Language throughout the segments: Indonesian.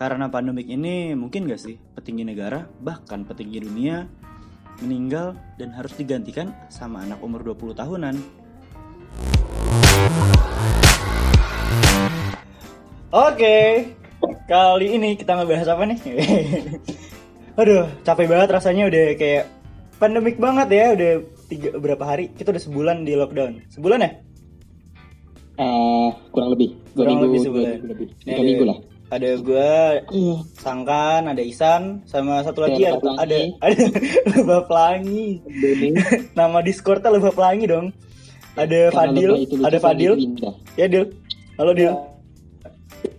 karena pandemik ini mungkin gak sih petinggi negara bahkan petinggi dunia meninggal dan harus digantikan sama anak umur 20 tahunan. Oke, kali ini kita ngebahas apa nih? Aduh, capek banget rasanya udah kayak pandemik banget ya, udah tiga berapa hari? Kita udah sebulan di lockdown. Sebulan ya? Eh, kurang lebih dua Kurang minggu, lebih dua sebulan. minggu lebih Ini tiga ada- minggu lah Ada gue, Sangkan, ada Isan, sama satu lagi Ya, ada, ada, Lebah Pelangi. Nama Discordnya Lebah Pelangi dong. Ada karena Fadil, itu ada Fadil. itu. Ya Dil. Halo Dil.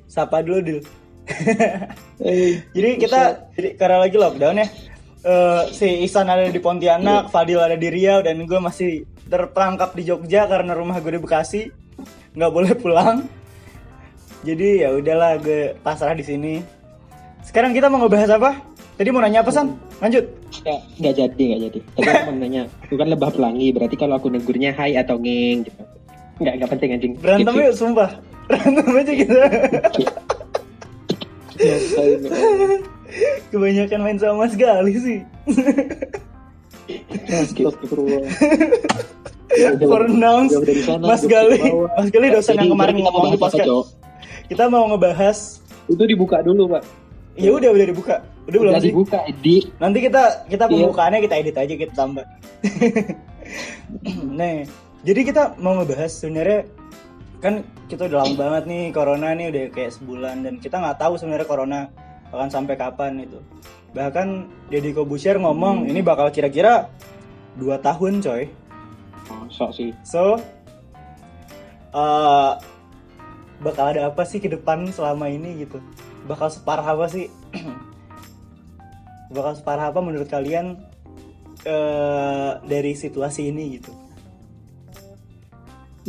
Sapa dulu Dil. Eh, Jadi kita jadi karena lagi lockdown ya. eh, si Isan ada di Pontianak, Fadil ada di Riau dan gue masih terperangkap di Jogja karena rumah gue di Bekasi. nggak boleh pulang. Jadi ya udahlah gue pasrah di sini. Sekarang kita mau ngebahas apa? Tadi mau nanya apa San? Lanjut. nggak nggak jadi nggak jadi tapi aku mau nanya bukan lebah pelangi berarti kalau aku negurnya hai atau ngeng gitu nggak nggak penting anjing Berantem Skip, yuk, sumpah. Berantem aja kita. skip. Ya, Kebanyakan main sama Mas Gali sih. Pronounce Mas Gali. Mas Gali dosen yang kemarin ngomong di podcast. Kita mau ngebahas itu dibuka dulu pak Ya udah udah dibuka. Udah belum udah sih? dibuka di Nanti kita kita Iya. pembukaannya kita edit aja kita tambah. nah, jadi kita mau ngebahas sebenarnya kan kita udah lama banget nih corona nih udah kayak sebulan dan kita nggak tahu sebenarnya corona akan sampai kapan itu. Bahkan Deddy Kobusier ngomong ini bakal kira-kira dua tahun coy. oh, sok sih So, eh bakal ada apa sih ke depan selama ini gitu? Bakal separah apa sih? bakal separah apa menurut kalian eh dari situasi ini gitu?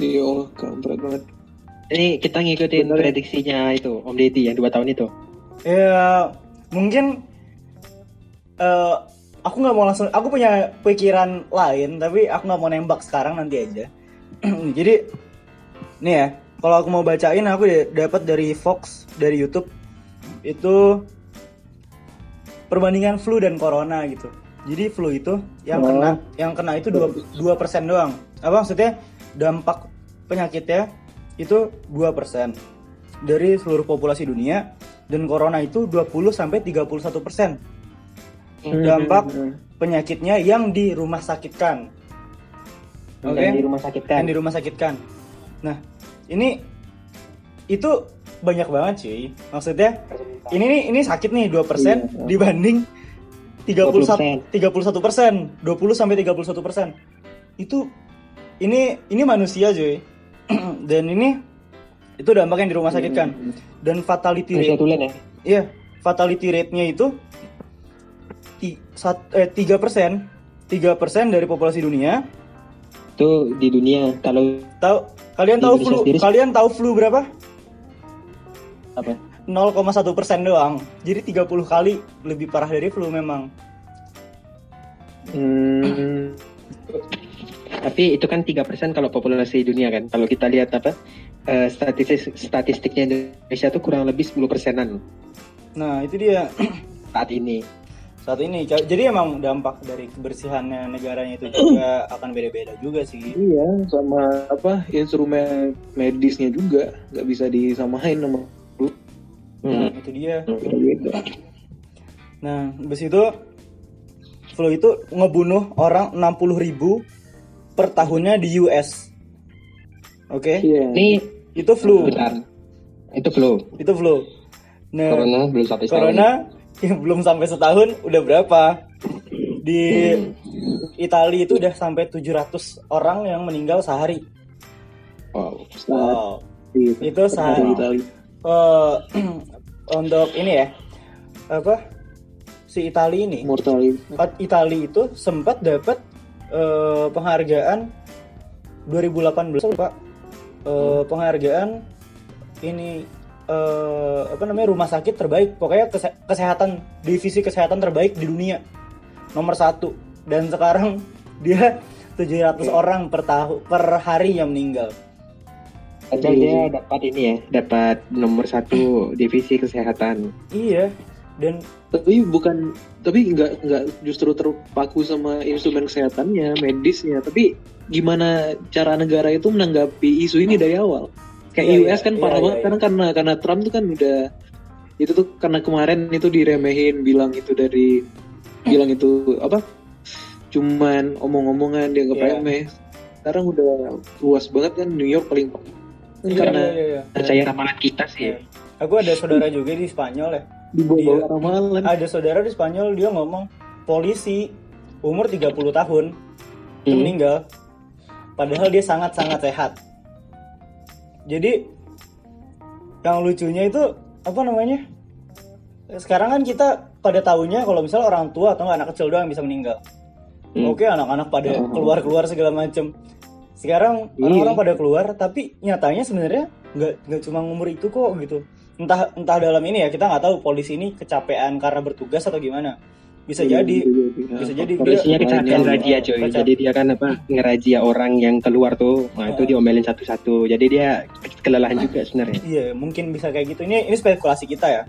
Iya, kampret banget. ini kita ngikutin Bener ya? prediksinya itu Om Deddy yang dua tahun itu Ya mungkin eh aku nggak mau langsung, aku punya pikiran lain tapi aku nggak mau nembak sekarang nanti aja. Jadi nih ya, kalau aku mau bacain aku da- dapat dari Fox dari YouTube itu perbandingan flu dan corona gitu. Jadi flu itu yang Oh. kena yang kena itu dua dua persen doang. Apa maksudnya dampak penyakitnya itu 2% dari seluruh populasi dunia dan corona itu 20 sampai 31 persen dampak penyakitnya yang di rumah sakitkan. Oke. yang di rumah sakit kan Yang di rumah sakitkan. Nah, ini itu banyak banget sih. Maksudnya ini nih ini sakit nih 2% Iya. dibanding 31 20%. 31 persen, 20 sampai 31 persen. Itu ini ini manusia cuy. Dan ini itu dampak yang di rumah sakit kan. Dan fatality rate tulen ya Iya, fatality rate-nya itu eh, 3 persen, 3 persen dari populasi dunia. itu di dunia kalau Tahu kalian tahu flu? sendiri? Kalian tahu flu berapa? apa 0,1 persen doang. Jadi 30 kali lebih parah dari flu memang. Hmm, tapi itu kan tiga persen kalau populasi dunia kan. Kalau kita lihat apa eh, statistik statistiknya Indonesia tuh kurang lebih 10 persenan Nah itu dia saat ini. Saat ini. Jadi emang dampak dari kebersihannya negaranya itu juga akan beda-beda juga sih. Iya, sama apa instrumen medisnya juga nggak bisa disamain sama flu. Nah, Hmm. itu dia. Nah, habis itu flu itu ngebunuh orang 60.000 ribu per tahunnya di US. Oke, Iya. Ini itu flu. bentar. Itu flu. Itu flu. Nah, Corona belum sampai corona yang belum sampai setahun udah berapa? Di Italia itu udah sampai 700 orang yang meninggal sehari. Wow. Wow. Iya. Itu sehari. Itali. Eh, untuk ini ya. Apa? Si Italia ini Mortality. Italia itu sempat dapat eh, penghargaan 2018 Pak Eh, penghargaan ini eh, apa namanya rumah sakit terbaik pokoknya kese- kesehatan divisi kesehatan terbaik di dunia nomor satu dan sekarang dia 700 orang per tahun per hari yang meninggal Iya, dia dapat ini ya, dapat nomor satu divisi kesehatan. Iya. Dan Tapi bukan, tapi nggak nggak justru terpaku sama instrumen kesehatannya, medisnya. Tapi gimana cara negara itu menanggapi isu ini dari awal? Kayak Iya, US iya, kan iya, parah iya, banget iya. karena karena karena Trump tuh kan udah itu tuh karena kemarin itu diremehin bilang itu dari bilang itu apa? Cuman omong-omongan dianggap Iya. remeh. Sekarang udah luas banget kan New York paling iya, karena iya, iya, iya. Percaya ramalan kita sih. Iya. Aku ada saudara juga di Spanyol ya. dibawa Iya. ramalan. Ada saudara di Spanyol dia ngomong polisi umur 30 tahun Hmm. meninggal padahal dia sangat-sangat sehat. Jadi yang lucunya itu apa namanya? Sekarang kan kita pada tahunya kalau misalnya orang tua atau anak kecil doang bisa meninggal. Hmm. Oke, anak-anak pada Oh. keluar-keluar segala macem. Sekarang Iya. orang-orang pada keluar, tapi nyatanya sebenarnya nggak nggak cuma umur itu kok gitu. Entah entah dalam ini ya kita nggak tahu polisi ini kecapean karena bertugas atau gimana. Bisa Iya, jadi. bisa bisa jadi Polisinya Dia- kecelakaan dia- razia coy. kecap- Jadi dia kan apa ngerazia orang yang keluar tuh. Nah itu Oh. diomelin satu-satu. Jadi dia kelelahan juga sebenarnya. Iya, mungkin bisa kayak gitu. Ini ini spekulasi kita ya.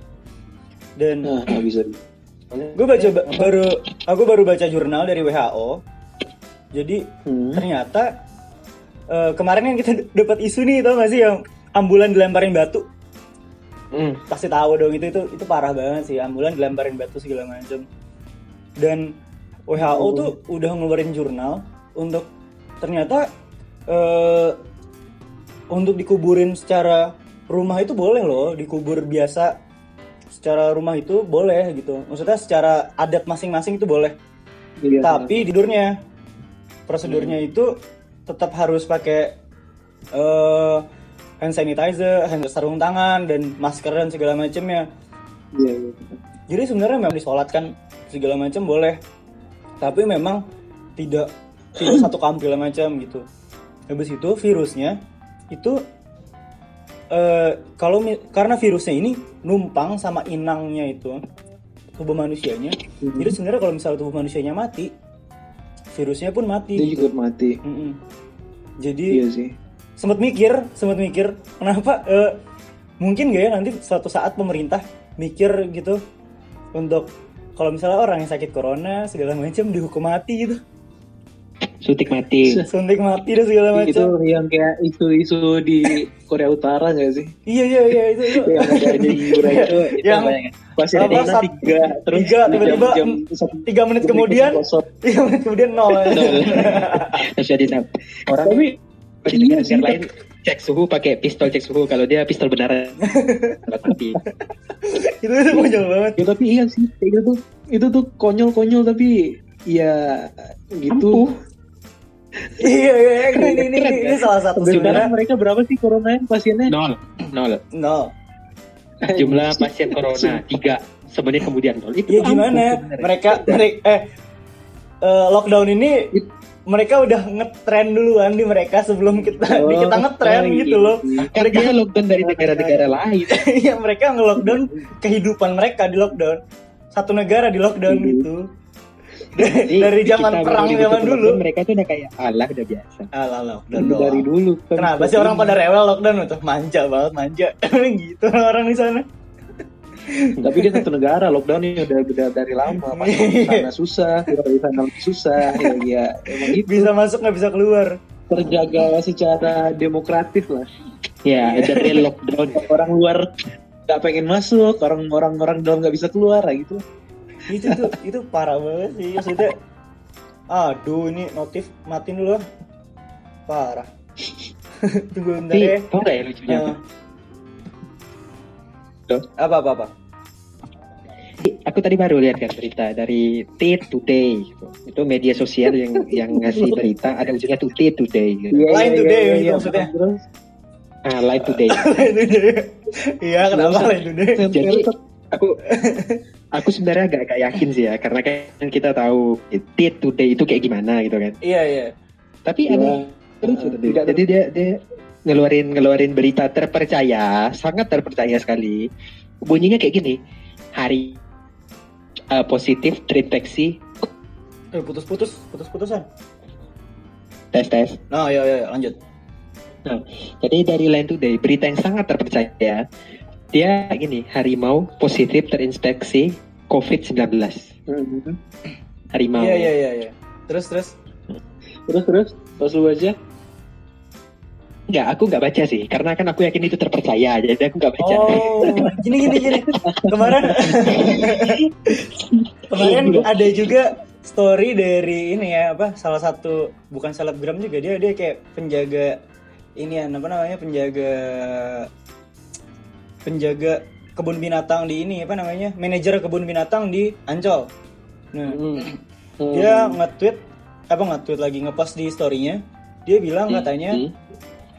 Dan Nah, nggak bisa. gue baca ba- baru aku baru baca jurnal dari WHO. Jadi Hmm. ternyata eh, kemarin kan kita dapat isu nih tau gak sih yang ambulan dilemparin batu Hmm. pasti tahu dong itu itu itu parah banget sih ambulan dilemparin batu segala macam dan WHO tuh udah ngeluarin jurnal untuk ternyata eh, untuk dikuburin secara rumah itu boleh loh dikubur biasa secara rumah itu boleh gitu maksudnya secara adat masing-masing itu boleh Iya. tapi tidurnya prosedurnya itu tetap harus pakai eh, hand sanitizer, hand sarung tangan dan masker dan segala macamnya. Iya, iya. Jadi sebenarnya memang disolatkan segala macam boleh, tapi memang tidak tidak satu kamp segala macam gitu. Habis itu virusnya itu eh, kalau karena virusnya ini numpang sama inangnya itu tubuh manusianya. Mhm. Jadi sebenarnya kalau misalnya tubuh manusianya mati, virusnya pun mati. Dia gitu. juga mati. Mm-mm. Jadi Iya sih. sempat mikir, sempat mikir kenapa eh, mungkin gak ya nanti suatu saat pemerintah mikir gitu untuk kalau misalnya orang yang sakit corona segala macam dihukum mati gitu, Suntik mati. suntik mati dan segala Itu macam. yang kayak isu-isu di Korea Utara nggak sih? Iya iya iya itu. itu. Yang ada di hiburan itu, itu Yang- ya? apa, corona sat- tiga, terus tiga, tiba-tiba, jam, jam satu- Tiga menit kemudian, tiga menit kemudian nol. Terus jadi orang Tapi di iya negara sih, lain cek suhu pakai pistol cek suhu kalau dia pistol beneran mati. itu itu konyol banget. ya tapi iya sih gitu tuh itu tuh konyol-konyol tapi ya gitu. iya iya iya. ini ini, ini, ini salah satu Sebenarnya sebenarnya. mereka berapa sih corona pasiennya? Nol, nol. Nol. Jumlah pasien corona tiga semenit kemudian nol. Itu Ya gimana? sebenarnya. Mereka mereka eh eh, lockdown ini mereka udah ngetren duluan di mereka sebelum kita di kita ngetren oh, gitu loh. Kan dia lockdown dari negara-negara lain. Iya mereka nge-lockdown kehidupan mereka di lockdown. Satu negara di lockdown Iya. gitu. Jadi, Dari zaman perang zaman dulu. Mereka tuh udah kayak alah udah biasa. Alah lockdown dari doang. dulu. kan. Kenapa sih orang pada rewel lockdown tuh manja banget manja gitu orang di sana. Tapi dia satu negara lockdownnya udah udah dari lama. Masuk ke sana susah, keluar dari sana lebih susah. Ya, ya emang itu Bisa masuk nggak bisa keluar. terjaga secara demokratis lah. Ya, ada real lockdown. Orang luar nggak pengen masuk, orang orang orang dalam nggak bisa keluar lah gitu. itu tuh itu parah banget sih maksudnya aduh ini notif matiin dulu ah. parah tunggu bentar ya tau gak ya lucunya? Eh, Apa apa apa Aku tadi baru lihat kan berita dari T Today gitu. Itu media sosial yang yang ngasih berita ada ujungnya tuh T Today gitu. Line today gitu maksudnya. Terus Ah, Line Today. iya kenapa lain today Jadi aku aku sebenarnya agak agak yakin sih ya karena kan kita tahu T Today itu kayak gimana gitu kan. iya iya Tapi Ya, ada lucu tadi. tidak Jadi dia dia ngeluarin ngeluarin berita terpercaya, sangat terpercaya sekali. Bunyinya kayak gini. Hari uh, positif terinfeksi eh putus putus putus putusan tes tes nah iya iya lanjut Jadi dari Line Today, berita yang sangat terpercaya, dia gini, harimau positif terinfeksi COVID-19. Mhm. Harimau. Iya iya iya iya. Terus terus. Terus terus pas lu baca Enggak, aku nggak baca sih, karena kan aku yakin itu terpercaya, jadi aku nggak baca. Oh, gini gini gini. Kemarin kemarin ada juga story dari ini ya apa salah satu bukan selebgram juga dia dia kayak penjaga ini ya apa namanya penjaga penjaga kebun binatang di ini apa namanya manajer kebun binatang di Ancol. Nah, Hmm. dia nge-tweet apa nge-tweet lagi ngepost di storynya dia bilang Hmm, katanya hmm.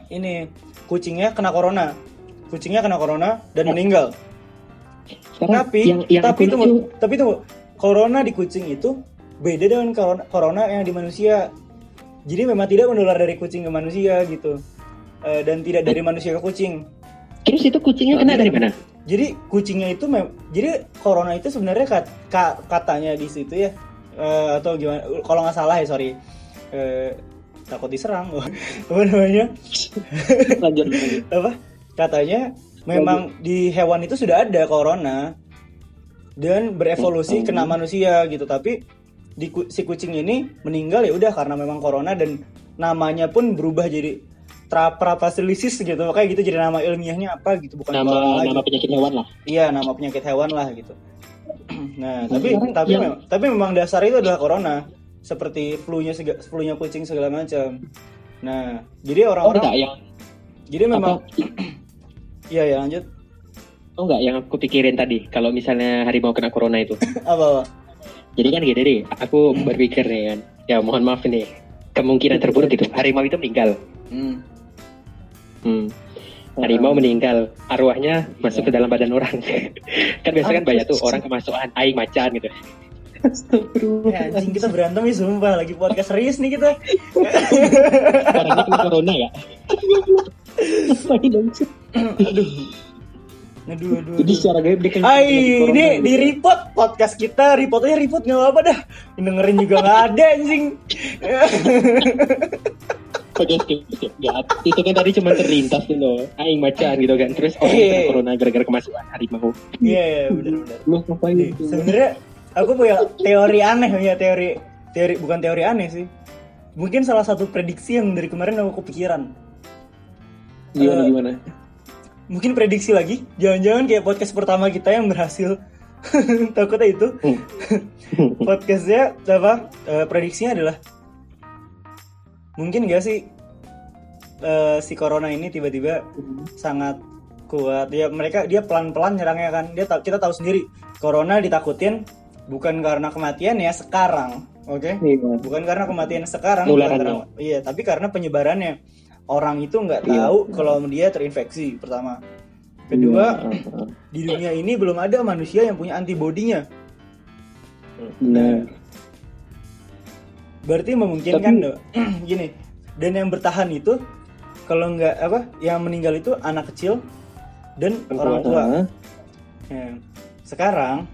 Ini kucingnya kena corona. Kucingnya kena corona dan meninggal. Sekarang tapi yang, yang tapi itu lucu, tapi itu corona di kucing itu beda dengan corona, corona yang di manusia. Jadi memang tidak menular dari kucing ke manusia gitu. Eh, dan tidak dari manusia ke kucing. Terus itu kucingnya kena dari mana? jadi kucingnya itu mem- jadi corona itu sebenarnya kat- ka- katanya di situ ya. Eh, atau gimana kalau nggak salah ya sorry. Eh, takut diserang apa namanya lanjut lanjut. apa katanya memang di hewan itu sudah ada corona dan berevolusi Hmm. kena manusia gitu tapi di ku- si kucing ini meninggal ya udah karena memang corona dan namanya pun berubah jadi traparapasilisis gitu makanya gitu jadi nama ilmiahnya apa gitu bukan Nama corona lagi. nama penyakit hewan lah. Iya, nama penyakit hewan lah gitu. Nah, tapi tapi yang- memang tapi memang dasar itu adalah corona, seperti flu-nya flu-nya kucing segala macam. Nah, jadi Oh orang-orang enggak yang jadi memang iya ya lanjut. oh enggak yang aku pikirin tadi kalau misalnya harimau kena corona itu. Apa? apa? Jadi kan gini deh, aku berpikir nih kan, ya mohon maaf nih, kemungkinan terburuk gitu, harimau itu meninggal. Hmm. Hmm. Harimau meninggal, arwahnya masuk ke dalam badan orang. kan biasa kan banyak tuh orang kemasukan aing macan gitu. Astagfirullah. Ya, anjing kita berantem ya sumpah lagi podcast serius nih kita. Kena corona ya. Ngapain aduh. Aduh, aduh. Jadi secara gaib dia kan corona ini gitu. di report podcast kita, reportnya report nggak apa-apa dah. Dengerin juga nggak ada anjing. Oke, skip, skip. Itu kan tadi cuma terlintas tuh loh. Aing macan gitu kan. Terus orang Iya. kena corona gara-gara kemasukan harimau. Iya, iya, benar-benar. Lu ngapain Nih, itu? sebenarnya aku punya teori aneh punya teori teori bukan teori aneh sih. Mungkin salah satu prediksi yang dari kemarin aku kepikiran. Gimana Eh, gimana? mungkin prediksi lagi. Jangan-jangan kayak podcast pertama kita yang berhasil. Takutnya itu. Podcastnya apa? Eh, prediksinya adalah mungkin gak sih eh, si corona ini tiba-tiba sangat kuat. Ya mereka dia pelan-pelan nyerangnya kan. Dia ta- kita tahu sendiri corona ditakutin bukan karena kematian ya sekarang oke Iya. bukan karena kematian sekarang bukan karena- iya tapi karena penyebarannya orang itu nggak Iya. tahu kalau dia terinfeksi pertama kedua Iya. di dunia ini belum ada manusia yang punya antibodinya Benar. berarti memungkinkan Tapi- dong gini dan yang bertahan itu kalau nggak apa yang meninggal itu anak kecil dan orang tua? Ya. Sekarang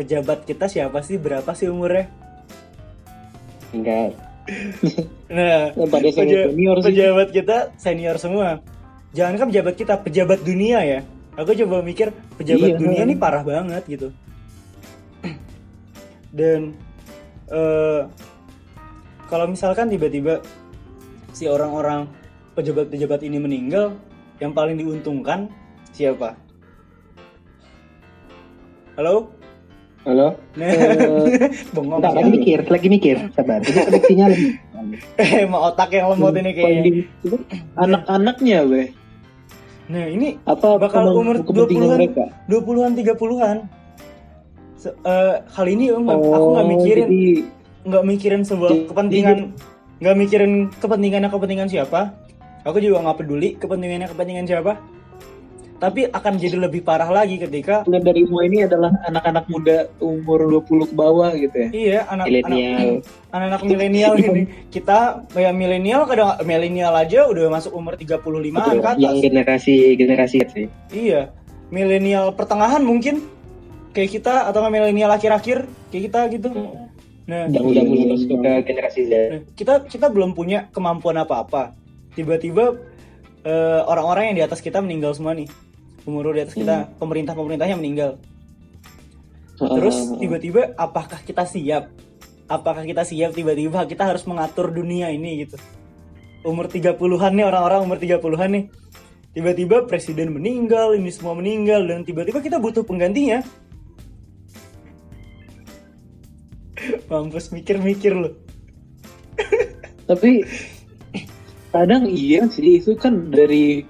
pejabat kita siapa sih? Berapa sih umurnya? Enggak. Nah, pada saya peja- senior sih. pejabat kita senior semua. Jangan kan pejabat kita, pejabat dunia ya. Aku coba mikir pejabat Iya. dunia ini parah banget gitu. Dan eh kalau misalkan tiba-tiba si orang-orang pejabat-pejabat ini meninggal, yang paling diuntungkan siapa? Halo? Halo? Eh, bengong Enggak, lagi mikir, lagi mikir. Sabar. Ini prediksinya lagi. Emang otak yang lemot ini kayaknya. Anak-anaknya, be. Nah, ini Apa Bakal umur kepentingan 20-an. mereka? 20-an 30-an. Se- eh, hal ini emang aku nggak Oh, mikirin jadi nggak mikirin sebuah Jadi- kepentingan nggak mikirin kepentingannya kepentingan siapa. Aku juga nggak peduli kepentingannya kepentingan siapa. Tapi akan jadi lebih parah lagi ketika Lihat dari semua ini adalah anak-anak muda umur 20 ke bawah gitu ya. iya anak Milenial. anak-anak milenial ini kita ya milenial kadang milenial aja udah masuk umur 35 an ke atas. Yang generasi generasi sih. Iya, milenial pertengahan mungkin kayak kita atau nggak milenial akhir-akhir kayak kita gitu. Nah, Yang udah masuk ke generasi Z. nah, kita kita belum punya kemampuan apa-apa. tiba-tiba eh, orang-orang yang di atas kita meninggal semua nih umur di atas kita pemerintah pemerintahnya meninggal. Terus Ah, tiba-tiba apakah kita siap? Apakah kita siap tiba-tiba kita harus mengatur dunia ini gitu? Umur 30-an nih orang-orang umur 30-an nih. Tiba-tiba presiden meninggal ini semua meninggal dan tiba-tiba kita butuh penggantinya. Mampus mikir-mikir loh tapi kadang iya sih itu kan dari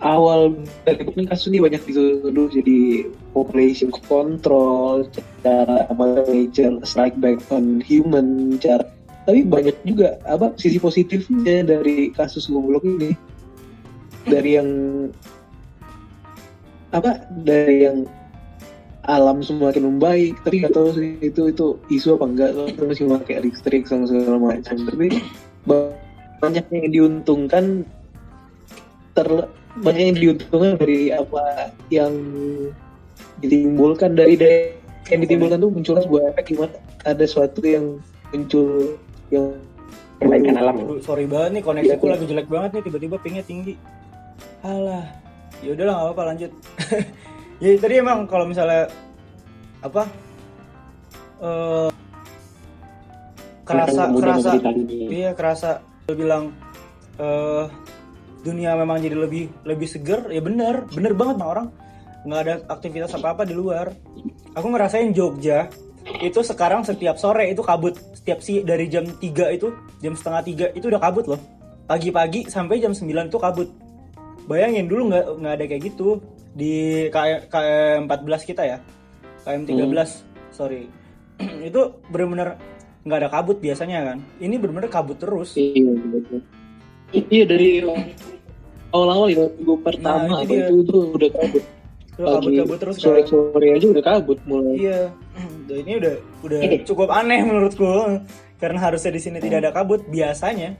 awal dari kan kasus ini banyak dituduh jadi population control cara major strike back on human cara tapi banyak juga apa sisi positifnya dari kasus goblok ini. Dari yang apa dari yang alam semakin membaik tapi nggak tahu sih itu itu isu apa enggak Soalnya masih pakai listrik sama segala macam. Tapi ba- banyak yang diuntungkan ter banyak yang diuntungkan dari apa yang ditimbulkan dari dari yang ditimbulkan tuh muncul sebuah efek gimana ada sesuatu yang muncul yang Perbaikan alam. Sorry banget nih koneksiku lagi jelek banget nih tiba-tiba pingnya tinggi. Alah. Ya udahlah nggak apa-apa lanjut. ya tadi emang kalau misalnya apa? eh kerasa kerasa iya kerasa bilang eh dunia memang jadi lebih lebih seger. Ya bener bener banget mah orang. Nggak ada aktivitas apa apa di luar. Aku ngerasain Jogja itu sekarang setiap sore itu kabut. Setiap si dari jam 3 itu jam setengah tiga itu udah kabut loh. Pagi-pagi sampai jam 9 itu kabut. Bayangin dulu nggak nggak ada kayak gitu. Di KM, KM 14 kita ya. KM 13 sorry. Itu bener-bener nggak ada kabut biasanya kan. Ini bener-bener kabut terus. Iya betul. iya dari awal-awal ya minggu Nah, pertama itu apa dia. itu tuh udah kabut kabut-kabut terus kan sore-sore aja udah kabut mulai Iya, Dan ini udah udah cukup aneh menurutku karena harusnya di sini tidak ada kabut biasanya.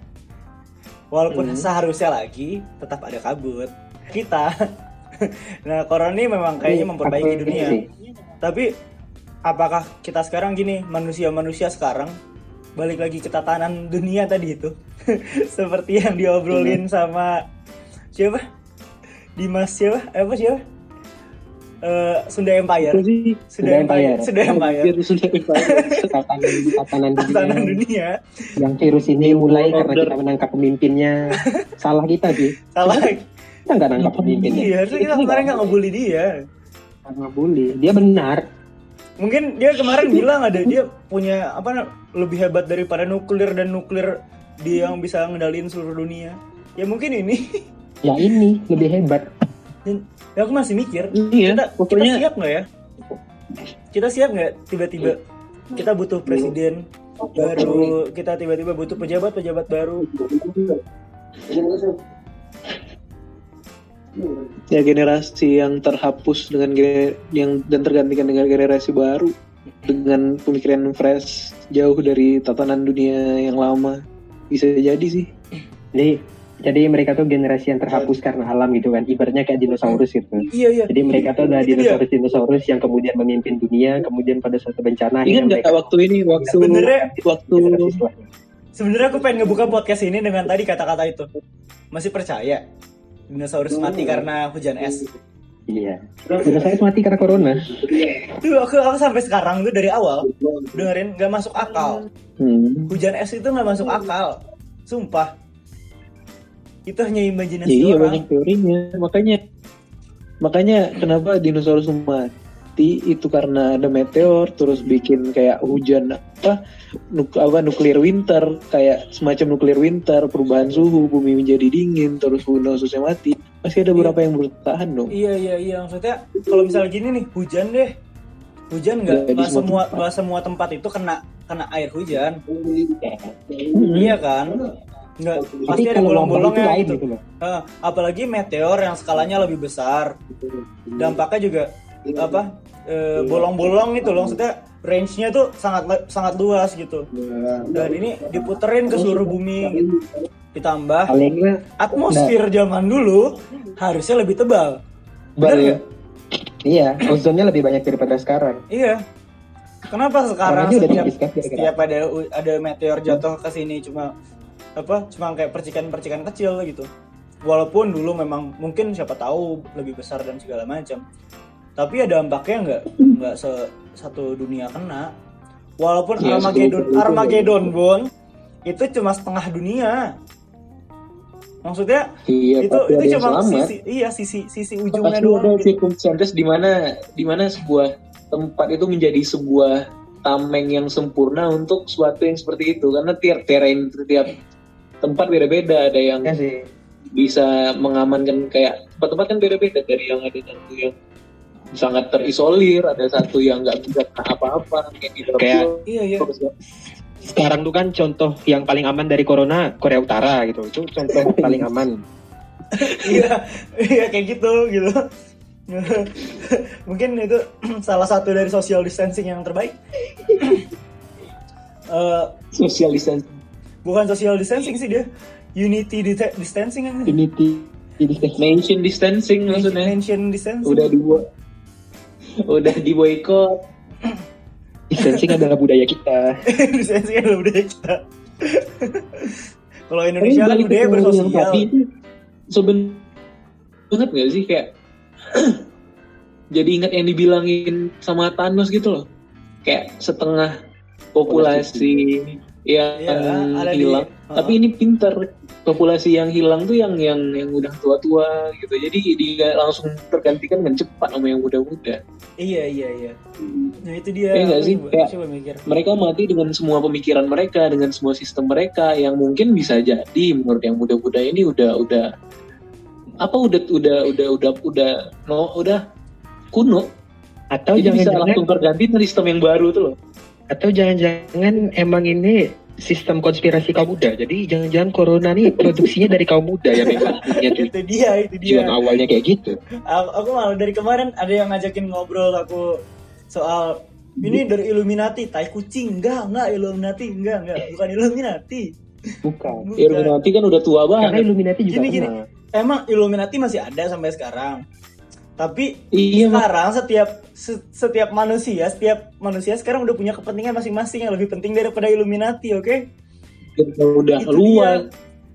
Walaupun Hmm. seharusnya lagi tetap ada kabut. Kita. nah, corona ini memang kayaknya memperbaiki dunia. Tapi apakah kita sekarang gini, manusia-manusia sekarang balik lagi ke tatanan dunia tadi itu. Seperti yang diobrolin sama siapa? Dimas siapa? Eh, Apa siapa? Eh, Sunda Empire. Sunda Sunda Empire. Empire. Sunda Empire. Biar sudah tatanan tatanan Tatanan dunia dunia. yang virus ini mulai karena Order. kita menangkap pemimpinnya salah kita sih Salah. kita nggak nangkap pemimpinnya Iya, harusnya kita kemarin nggak ngebully dia. karena bully dia benar Mungkin dia kemarin bilang ada dia punya apa lebih hebat daripada nuklir dan nuklir dia yang bisa ngendaliin seluruh dunia. Ya mungkin ini. ya ini lebih hebat. Dan ya aku masih mikir, Iya, kita, pokoknya- kita siap nggak ya? Kita siap nggak tiba-tiba? Kita butuh presiden baru, kita tiba-tiba butuh pejabat-pejabat baru. ya generasi yang terhapus dengan gener- yang dan tergantikan dengan generasi baru dengan pemikiran fresh jauh dari tatanan dunia yang lama. Bisa jadi sih. Jadi jadi mereka tuh generasi yang terhapus karena alam gitu kan ibaratnya kayak dinosaurus gitu Iya iya. jadi mereka tuh ada dia. dinosaurus dinosaurus yang kemudian memimpin dunia kemudian pada suatu bencana ingat nggak waktu ini waktu Sebenarnya waktu. Sebenarnya aku pengen ngebuka podcast ini dengan tadi kata-kata itu. Masih percaya dinosaurus mati karena hujan es. iya saya mati karena corona Tuh aku, aku sampai sekarang tuh dari awal dengerin nggak masuk akal. hmm, Hujan es itu nggak masuk akal. Sumpah. Itu hanya imajinasi iya orang. banyak teorinya makanya makanya kenapa dinosaurus mati itu karena ada meteor terus bikin kayak hujan apa nuk apa nuklir winter kayak semacam nuklir winter perubahan suhu bumi menjadi dingin terus dinosaurusnya mati masih ada beberapa yang bertahan dong Iya iya iya maksudnya kalau misalnya gini nih hujan deh. Hujan nggak Nggak di nggak semua semua tempat. nggak semua tempat itu kena kena air hujan. Hmm. Iya kan? Nggak pasti ada bolong-bolongnya lain gitu. gitu loh Eh, apalagi meteor yang skalanya lebih besar. Dampaknya juga apa eh, bolong-bolong itu loh maksudnya range-nya tuh sangat sangat luas gitu. Dan ini diputerin ke seluruh bumi. Ditambah atmosfer zaman dulu harusnya lebih tebal. Benar nggak? iya ozonnya lebih banyak daripada sekarang. Iya. Kenapa sekarang setiap kan, setiap ada ada meteor jatuh ke sini cuma apa cuma kayak percikan-percikan kecil gitu walaupun dulu memang mungkin siapa tahu lebih besar dan segala macam tapi ada dampaknya nggak nggak se satu dunia kena walaupun Ya, Armageddon itu. Armageddon Bon itu cuma setengah dunia maksudnya Iya, itu itu cuma selamat. sisi iya sisi sisi ujungnya Pasti doang ada gitu. circumstances di mana di mana sebuah tempat itu menjadi sebuah tameng yang sempurna untuk suatu yang seperti itu karena tiap terrain tiap tempat beda-beda ada yang Ya sih. bisa mengamankan kayak tempat-tempat kan beda-beda dari yang ada satu yang sangat terisolir ada satu yang nggak bisa apa-apa kayak di Kayak- iya iya Sekarang tuh kan contoh yang paling aman dari corona Korea Utara gitu. Itu contoh paling aman. iya iya kayak gitu gitu mungkin itu salah satu dari social distancing yang terbaik Eh, social distancing bukan social distancing sih dia. Unity distancing kan? Unity. nation distancing maksudnya. Nation distancing. Udah dibuat udah diboykot Distancing adalah budaya kita. distancing adalah budaya kita. Kalau Indonesia kan budaya yang bersosial itu seben banget gak sih kayak jadi ingat yang dibilangin sama Thanos gitu loh. Kayak setengah populasi yang Iya, ada di- hilang. Uh-huh. tapi ini pinter. Populasi yang hilang tuh yang yang yang udah tua-tua gitu. Jadi dia langsung tergantikan dengan cepat sama yang muda-muda. Iya iya iya. Nah itu dia. Iya aku sih? coba- Kayak- coba mikir. mereka mati dengan semua pemikiran mereka dengan semua sistem mereka yang mungkin bisa jadi menurut yang muda-muda ini udah udah apa udah udah udah udah udah no udah kuno. Atau jadi bisa langsung terganti dengan sistem yang baru tuh loh atau jangan-jangan emang ini sistem konspirasi kaum muda. Jadi jangan-jangan corona nih produksinya dari kaum muda ya memang punya tu- itu dia itu dia tujuan awalnya kayak gitu. aku, aku malah dari kemarin ada yang ngajakin ngobrol aku soal ini dari Illuminati tai kucing enggak enggak Illuminati enggak enggak bukan Illuminati Bukan. Bukan. Illuminati kan udah tua Karena banget Illuminati juga Gini, gini. emang Illuminati masih ada sampai sekarang tapi iya sekarang setiap se- setiap manusia setiap manusia sekarang udah punya kepentingan masing-masing yang lebih penting daripada Illuminati oke yang udah Itu luas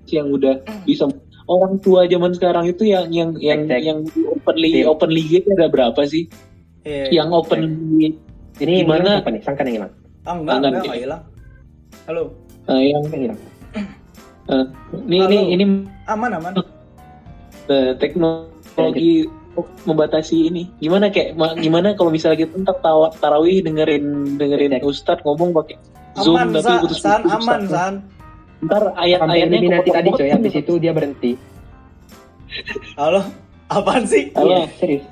yang udah bisa orang tua zaman sekarang itu yang yang yang Cek, cek. yang openly Tim. openly gitu ada berapa sih Iya. yang openly Ini Gimana? Apa nih? Sangkan yang hilang. ah, enggak Tangan enggak dia. enggak hilang halo eh, yang hilang. eh, ini Halo. ini ini aman aman eh, teknologi membatasi ini gimana kayak ma- gimana kalau misalnya kita ntar tawa, tarawih dengerin dengerin ustadz ngomong pakai zoom aman tapi san, putus san aman san ntar ayat-ayatnya Illuminati tadi coy, habis itu dia berhenti. halo apaan sih Halo. Iya, serius.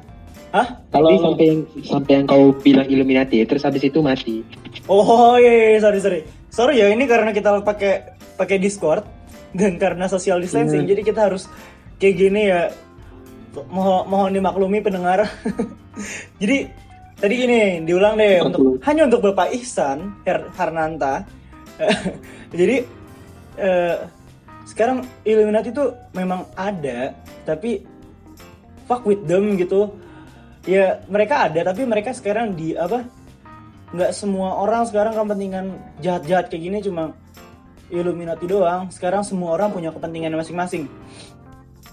hah. Tadi sampai yang sampai yang kau bilang Illuminati, terus habis itu mati. Oh iya, iya, sorry sorry. Sorry ya ini karena kita pakai pakai Discord dan karena social distancing, Hmm. jadi kita harus kayak gini ya. Mohon mohon dimaklumi pendengar. jadi tadi gini diulang deh untuk hanya untuk Bapak Ihsan Her Harnanta. jadi eh, sekarang Illuminati itu memang ada, tapi fuck with them gitu. Ya mereka ada, tapi mereka sekarang di apa? nggak semua orang sekarang kepentingan jahat-jahat kayak gini cuma Illuminati doang. Sekarang semua orang punya kepentingan masing-masing.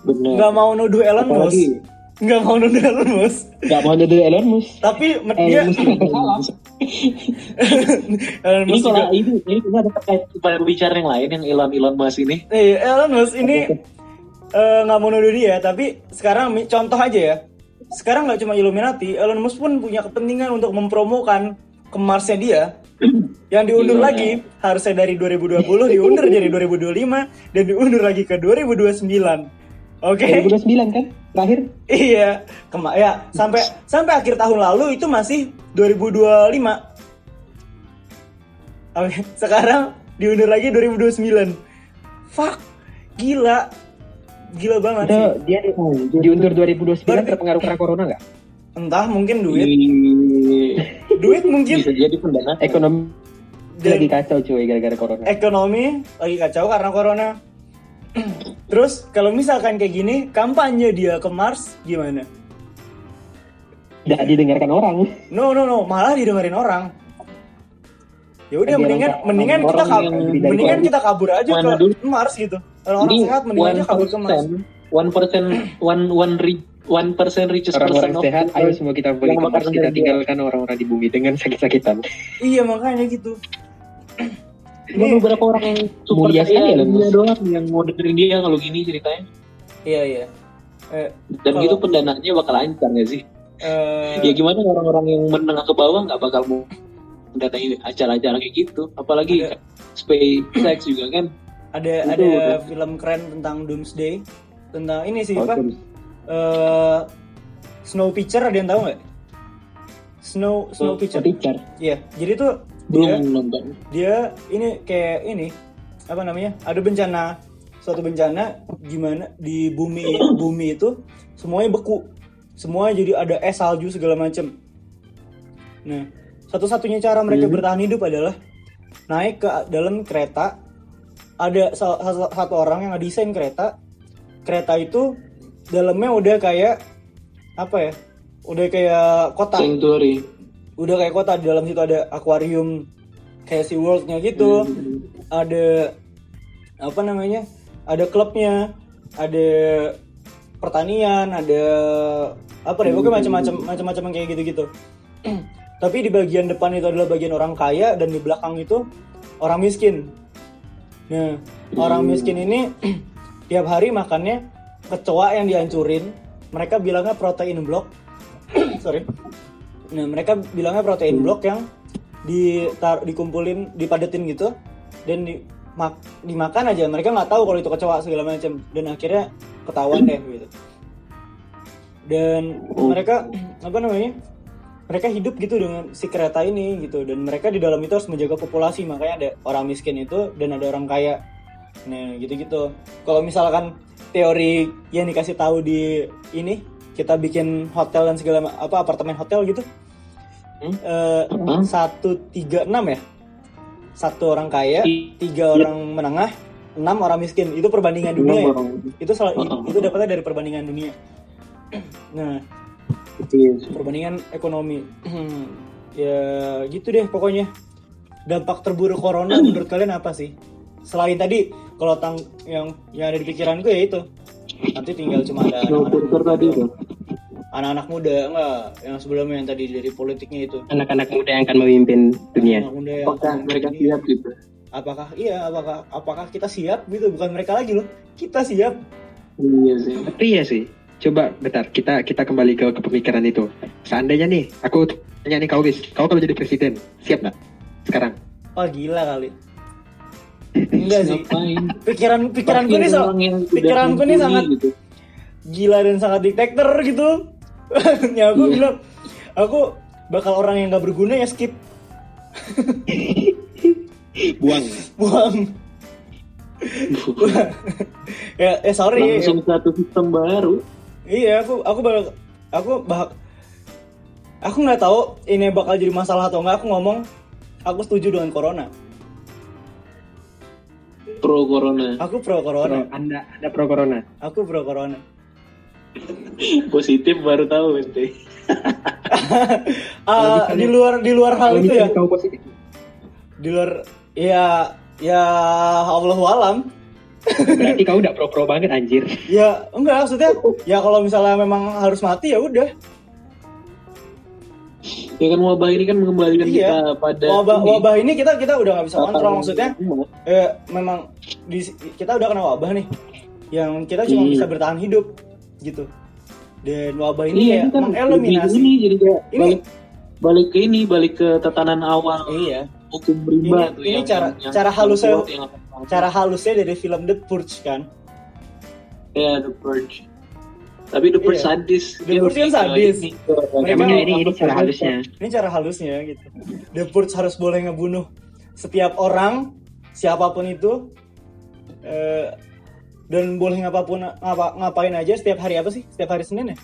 Bener. Nggak mau nuduh Elon Musk. Nggak mau nuduh Elon Musk. Gak mau nuduh Elon Musk. Tapi me- Eh, dia Musk. Elon ini Musk kalau juga. ini ini ini ada terkait kepada pembicara yang lain yang Elon Elon Musk ini Eh, Elon Musk ini eh, nggak mau nuduh dia, tapi sekarang contoh aja ya. Sekarang nggak cuma Illuminati, Elon Musk pun punya kepentingan untuk mempromokan ke Marsnya dia. Yang diundur Iya. lagi harusnya dari 2020 diundur jadi 2025 dan diundur lagi ke 2029. Oke. 2029 kan? Terakhir. Iya, Kema ya sampai sampai akhir tahun lalu itu masih 2025. Oke, sekarang diundur lagi 2029. Fuck, gila, gila banget Itu sih. dia di, diundur 2029 Berarti- terpengaruh karena corona nggak? Entah mungkin duit, duit mungkin bisa jadi pendana Ekonomi Dan- lagi kacau cuy gara-gara corona. ekonomi lagi kacau karena corona. Terus kalau misalkan kayak gini, kampanye dia ke Mars gimana? Nggak didengarkan orang. No no no, malah didengerin orang. ya udah mendingan orang- mendingan kita orang kabur mendingan kita kabur aja ke dulu? Mars gitu orang-orang sehat mendingan aja kabur ke Mars one percent one one ri- one percent richest Orang-orang person of sehat, ayo semua kita balik Yang ke Mars, kita tinggalkan orang-orang di bumi dengan sakit-sakitan. iya makanya gitu Cuma beberapa orang yang super Mulia sekali kaya ya, dia Mas. doang yang mau dengerin dia kalau gini ceritanya. iya iya eh, Dan Kalau- gitu pendanaannya bakal lancar nggak sih? eh, Ya gimana orang-orang yang menengah ke bawah nggak bakal mau mendanai acara-acara kayak gitu. Apalagi Ada. SpaceX juga kan. ada Itu ada udah. film keren tentang Doomsday tentang ini sih Oh, apa terus. eh Snow Pitcher ada yang tahu nggak Snow Snow Pitcher Teacher. iya jadi tuh belum dia nonton. dia ini kayak ini apa namanya ada bencana suatu bencana gimana di bumi bumi itu semuanya beku semuanya jadi ada es salju segala macem nah satu-satunya cara mereka Hmm. bertahan hidup adalah naik ke dalam kereta ada satu orang yang ngedesain kereta kereta itu dalamnya udah kayak apa ya udah kayak kota Sanctuary. Udah kayak kota di dalam situ ada akuarium kayak Sea World-nya gitu. Hmm. ada apa namanya ada klubnya ada pertanian ada apa deh pokoknya macam-macam macam-macam yang kayak gitu-gitu. Tapi di bagian depan itu adalah bagian orang kaya dan di belakang itu orang miskin. Nah orang miskin ini tiap hari makannya kecoa yang dihancurin. Mereka bilangnya protein block. Sorry nah mereka bilangnya protein block yang ditar dikumpulin dipadetin gitu dan di mak- dimakan aja. Mereka nggak tahu kalau itu kecoa segala macam dan akhirnya ketahuan deh gitu. Dan Oh. mereka apa namanya mereka hidup gitu dengan si kereta ini gitu. Dan mereka di dalam itu harus menjaga populasi. Makanya ada orang miskin itu dan ada orang kaya. Nah gitu gitu kalau misalkan teori yang dikasih tahu di ini kita bikin hotel dan segala apa apartemen hotel gitu Hmm? Satu tiga enam ya? Satu orang kaya tiga orang menengah enam orang miskin. Itu perbandingan dunia ya? itu salah itu dapatnya dari perbandingan dunia. Nah Iya. perbandingan ekonomi. Ya gitu deh pokoknya. Dampak terburuk corona menurut kalian apa sih? Selain tadi kalau tang yang yang ada di pikiranku ya itu. Nanti tinggal cuma ada Pitcher tadi. Anak-anak muda enggak yang sebelumnya yang tadi dari politiknya itu Anak-anak muda yang akan memimpin dunia. anak muda yang Apakah mereka siap gitu? apakah iya apakah apakah kita siap gitu bukan mereka lagi loh kita siap Iya sih. Tapi ya sih, coba bentar kita kita kembali ke, ke pemikiran itu. Seandainya nih, aku tanya nih kau bis, kau kalau jadi presiden siap nggak sekarang? oh gila kali enggak sih Ngapain? pikiran pikiranku Pasti nih yang udah pikiranku nih sangat gitu. gila dan sangat diktator gitu ya aku Iya. bilang aku bakal orang yang gak berguna ya skip Buang. buang ya eh sorry Langsung satu sistem baru. iya aku aku bakal aku bak aku nggak tahu ini bakal jadi masalah atau enggak aku ngomong aku setuju dengan corona Pro corona. aku pro Pro, corona anda anda pro corona. aku pro corona Positif baru tahu ente. Ah, di luar di luar hal itu ya kau positif. di luar ya ya Allah alam Berarti kau udah pro pro banget anjir. ya enggak maksudnya ya kalau misalnya memang harus mati ya udah Ya kan wabah ini kan mengembalikan Iya. kita pada wabah ini. wabah ini kita kita udah nggak bisa kontrol maksudnya eh, memang di, kita udah kena wabah nih yang kita cuma Hmm. bisa bertahan hidup gitu dan wabah ini Iya, ya ini kan mengeliminasi ini jadi kayak Ini- balik balik ke ini, balik ke tatanan awal iya hukum rimba Ini- tuh ini yang, cara- yang, cara halusnya- yang cara halusnya dari film The Purge kan ya The Purge. Tapi The Purge Iya. sadis. The Purge kan sadis. ini, Mereka mau- ini ini cara halusnya. ini cara halusnya gitu The Purge harus boleh ngebunuh setiap orang siapa pun itu eh, dan boleh ngapapun ngapa, ngapain aja setiap hari apa sih? Setiap hari Senin ya?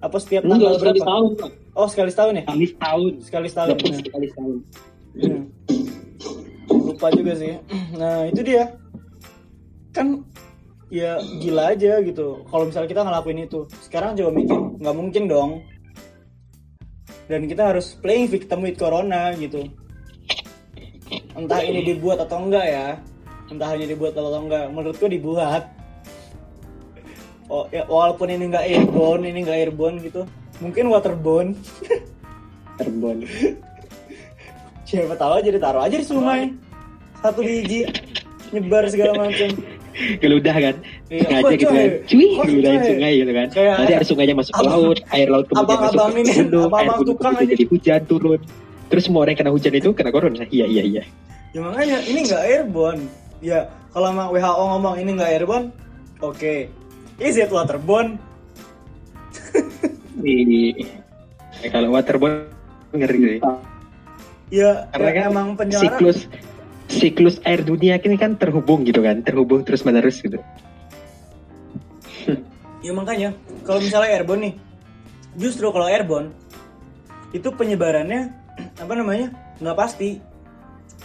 Apa setiap Enggak tanggal sekali berapa? tahun lah. oh sekali setahun ya? Kali setahun. sekali setahun nah. sekali setahun. Hmm. lupa juga sih. Nah itu dia. Kan ya gila aja gitu. Kalau misalnya kita ngelakuin itu sekarang coba mikir. Nggak mungkin dong. Dan kita harus playing victim with corona gitu. Entah ini dibuat atau enggak ya entah hanya dibuat atau enggak menurutku dibuat oh ya walaupun ini enggak airborne ini enggak airborne gitu mungkin waterborne Terbon. siapa tahu aja ditaruh aja di sungai satu biji nyebar segala macam Geludah kan. Iya, kok, gitu kan. Cuy, geludahin sungai gitu kan. Kayak- Nanti air sungainya masuk ke Abang- laut, air laut kemudian masuk abang-abang ke gunung, air gunung kemudian aja. jadi hujan turun. Terus semua orang yang kena hujan itu kena corona. Iya, iya, iya. ya makanya ini enggak airborne ya kalau emang WHO ngomong ini enggak airborne? Oke. Is it waterborne? Di Eh, Kalau waterborne ngeri sih. ya, Karena ya kan emang penjara siklus siklus air dunia ini kan terhubung gitu kan, terhubung terus menerus gitu. Ya makanya kalau misalnya airborne nih, justru kalau airborne itu penyebarannya apa namanya nggak pasti,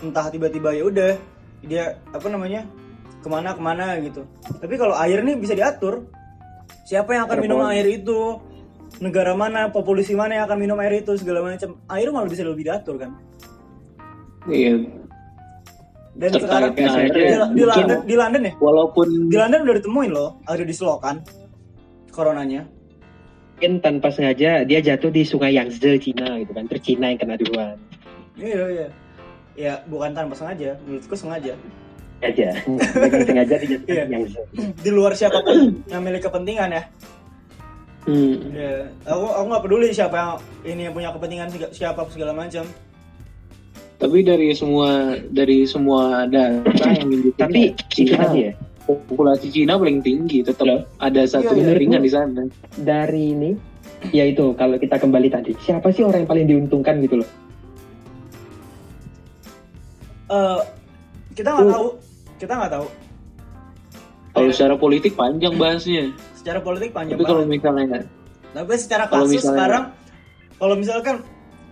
entah tiba-tiba ya udah dia apa namanya ke mana ke mana gitu. Tapi kalau air nih bisa diatur, siapa yang akan minum air itu, negara mana, populasi mana yang akan minum air itu segala macam. Air malah bisa lebih diatur kan. iya Dan sekarang di, dengan airnya, di London, di London ya, walaupun di London udah ditemuin loh, ada di selokan coronanya. Mungkin tanpa sengaja dia jatuh di sungai Yangtze Cina gitu kan, terus Cina yang kena duluan. Iya iya. Ya bukan tanpa sengaja, menurutku sengaja. Aja. Dengan sengaja Iya. di luar siapa pun yang milik kepentingan ya. hmm, Ya, aku aku nggak peduli siapa yang ini yang punya kepentingan siapa segala macam. tapi dari semua dari semua data yang menunjukkan Tapi itu Cina, tadi ya, populasi Cina paling tinggi tetap Loh. ada satu Iya, iya. jaringan di sana dari ini yaitu kalau kita kembali tadi siapa sih orang yang paling diuntungkan gitu loh Eh kita nggak tahu, kita nggak tahu. kalau secara politik panjang bahasnya Secara politik panjang tapi kalau misalnya Tapi secara kalau kasus misalnya- sekarang, kalau misalkan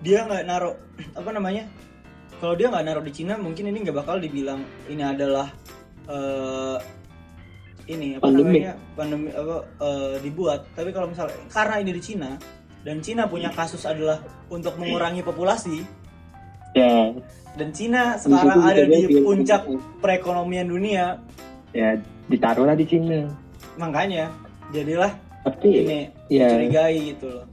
dia nggak naruh apa namanya, kalau dia nggak naruh di Cina, mungkin ini nggak bakal dibilang ini adalah eh ini apa Pandemik. namanya pandemi apa eh, dibuat. Tapi kalau misalnya karena ini di Cina dan Cina punya kasus adalah untuk mengurangi populasi ya dan Cina sekarang ada di puncak perekonomian dunia, ya ditaruhlah di Cina makanya jadilah tapi ini ya curigai gitu loh.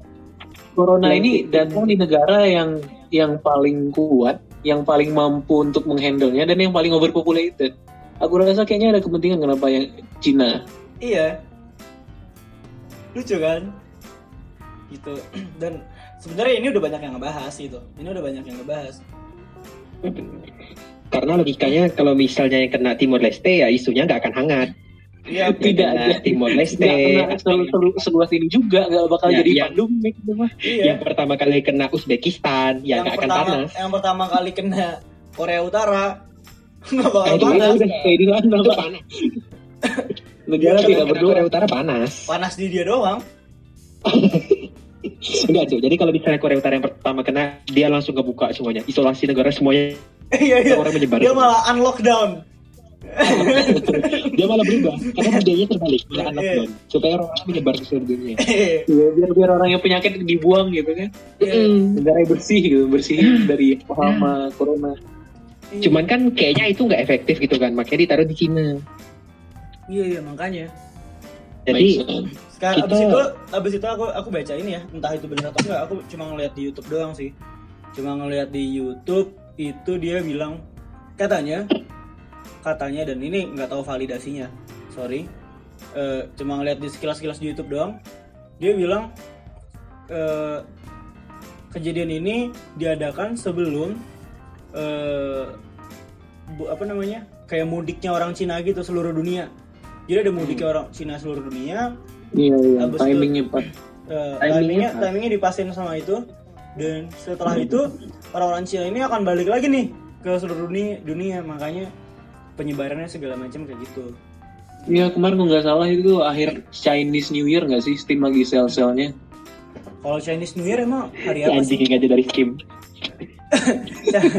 corona Yang ini datang di negara yang yang paling kuat yang paling mampu untuk menghandlenya dan yang paling overpopulated aku rasa kayaknya ada kepentingan kenapa yang Cina Iya. Lucu kan? Gitu. Dan sebenarnya ini udah banyak yang ngebahas gitu. Ini udah banyak yang ngebahas. karena logikanya kalau misalnya yang kena Timor Leste ya isunya nggak akan hangat Iya, Yang Tidak kena aja. Timor Leste nggak kena sel- sel- seluas ini juga nggak bakal Ya, jadi iya. pandemik gitu mah iya. yang pertama kali kena Uzbekistan ya yang nggak akan pertama panas yang pertama kali kena Korea Utara nggak bakal panas. kayak di itu Pak. panas negara Yang tidak kena berdoa Korea Utara panas Panas di dia doang. enggak cuy jadi kalau misalnya Korea Utara yang pertama kena dia langsung ngebuka semuanya. Isolasi negara semuanya. Iya iya. orang menyebar Dia malah unlock down. dia malah berubah. Karena budayanya terbalik dia anak Iya. down supaya orang menyebar ke seluruh dunia. Ya, biar biar orang yang penyakit dibuang gitu kan. Iya. negara yang bersih gitu bersih dari hama corona. Cuman kan kayaknya itu nggak efektif gitu kan. Makanya ditaruh di Cina. Iya iya makanya. Jadi Sekarang Kita- abis itu abis itu aku aku baca ini ya, entah itu benar atau enggak, aku cuma ngeliat di YouTube doang sih. Cuma ngeliat di YouTube itu dia bilang katanya katanya dan ini nggak tahu validasinya. Sorry. Eh, cuma ngeliat di sekilas-sekilas di YouTube doang. Dia bilang eh, kejadian ini diadakan sebelum eh, bu- apa namanya? kayak mudiknya orang Cina gitu seluruh dunia. Jadi ada mudiknya orang Cina seluruh dunia, iya iya. Abis itu- timingnya pak Eh, Timingnya timingnya pas. timingnya dipasin sama itu. Dan setelah itu orang-orang Cina ini akan balik lagi nih ke seluruh dunia dunia. Makanya penyebarannya segala macam kayak gitu. Iya kemarin nggak salah itu akhir Chinese New Year nggak sih? Steam lagi sel-selnya kalau Chinese New Year emang hari si apa anjing sih? yang aja dari Steam.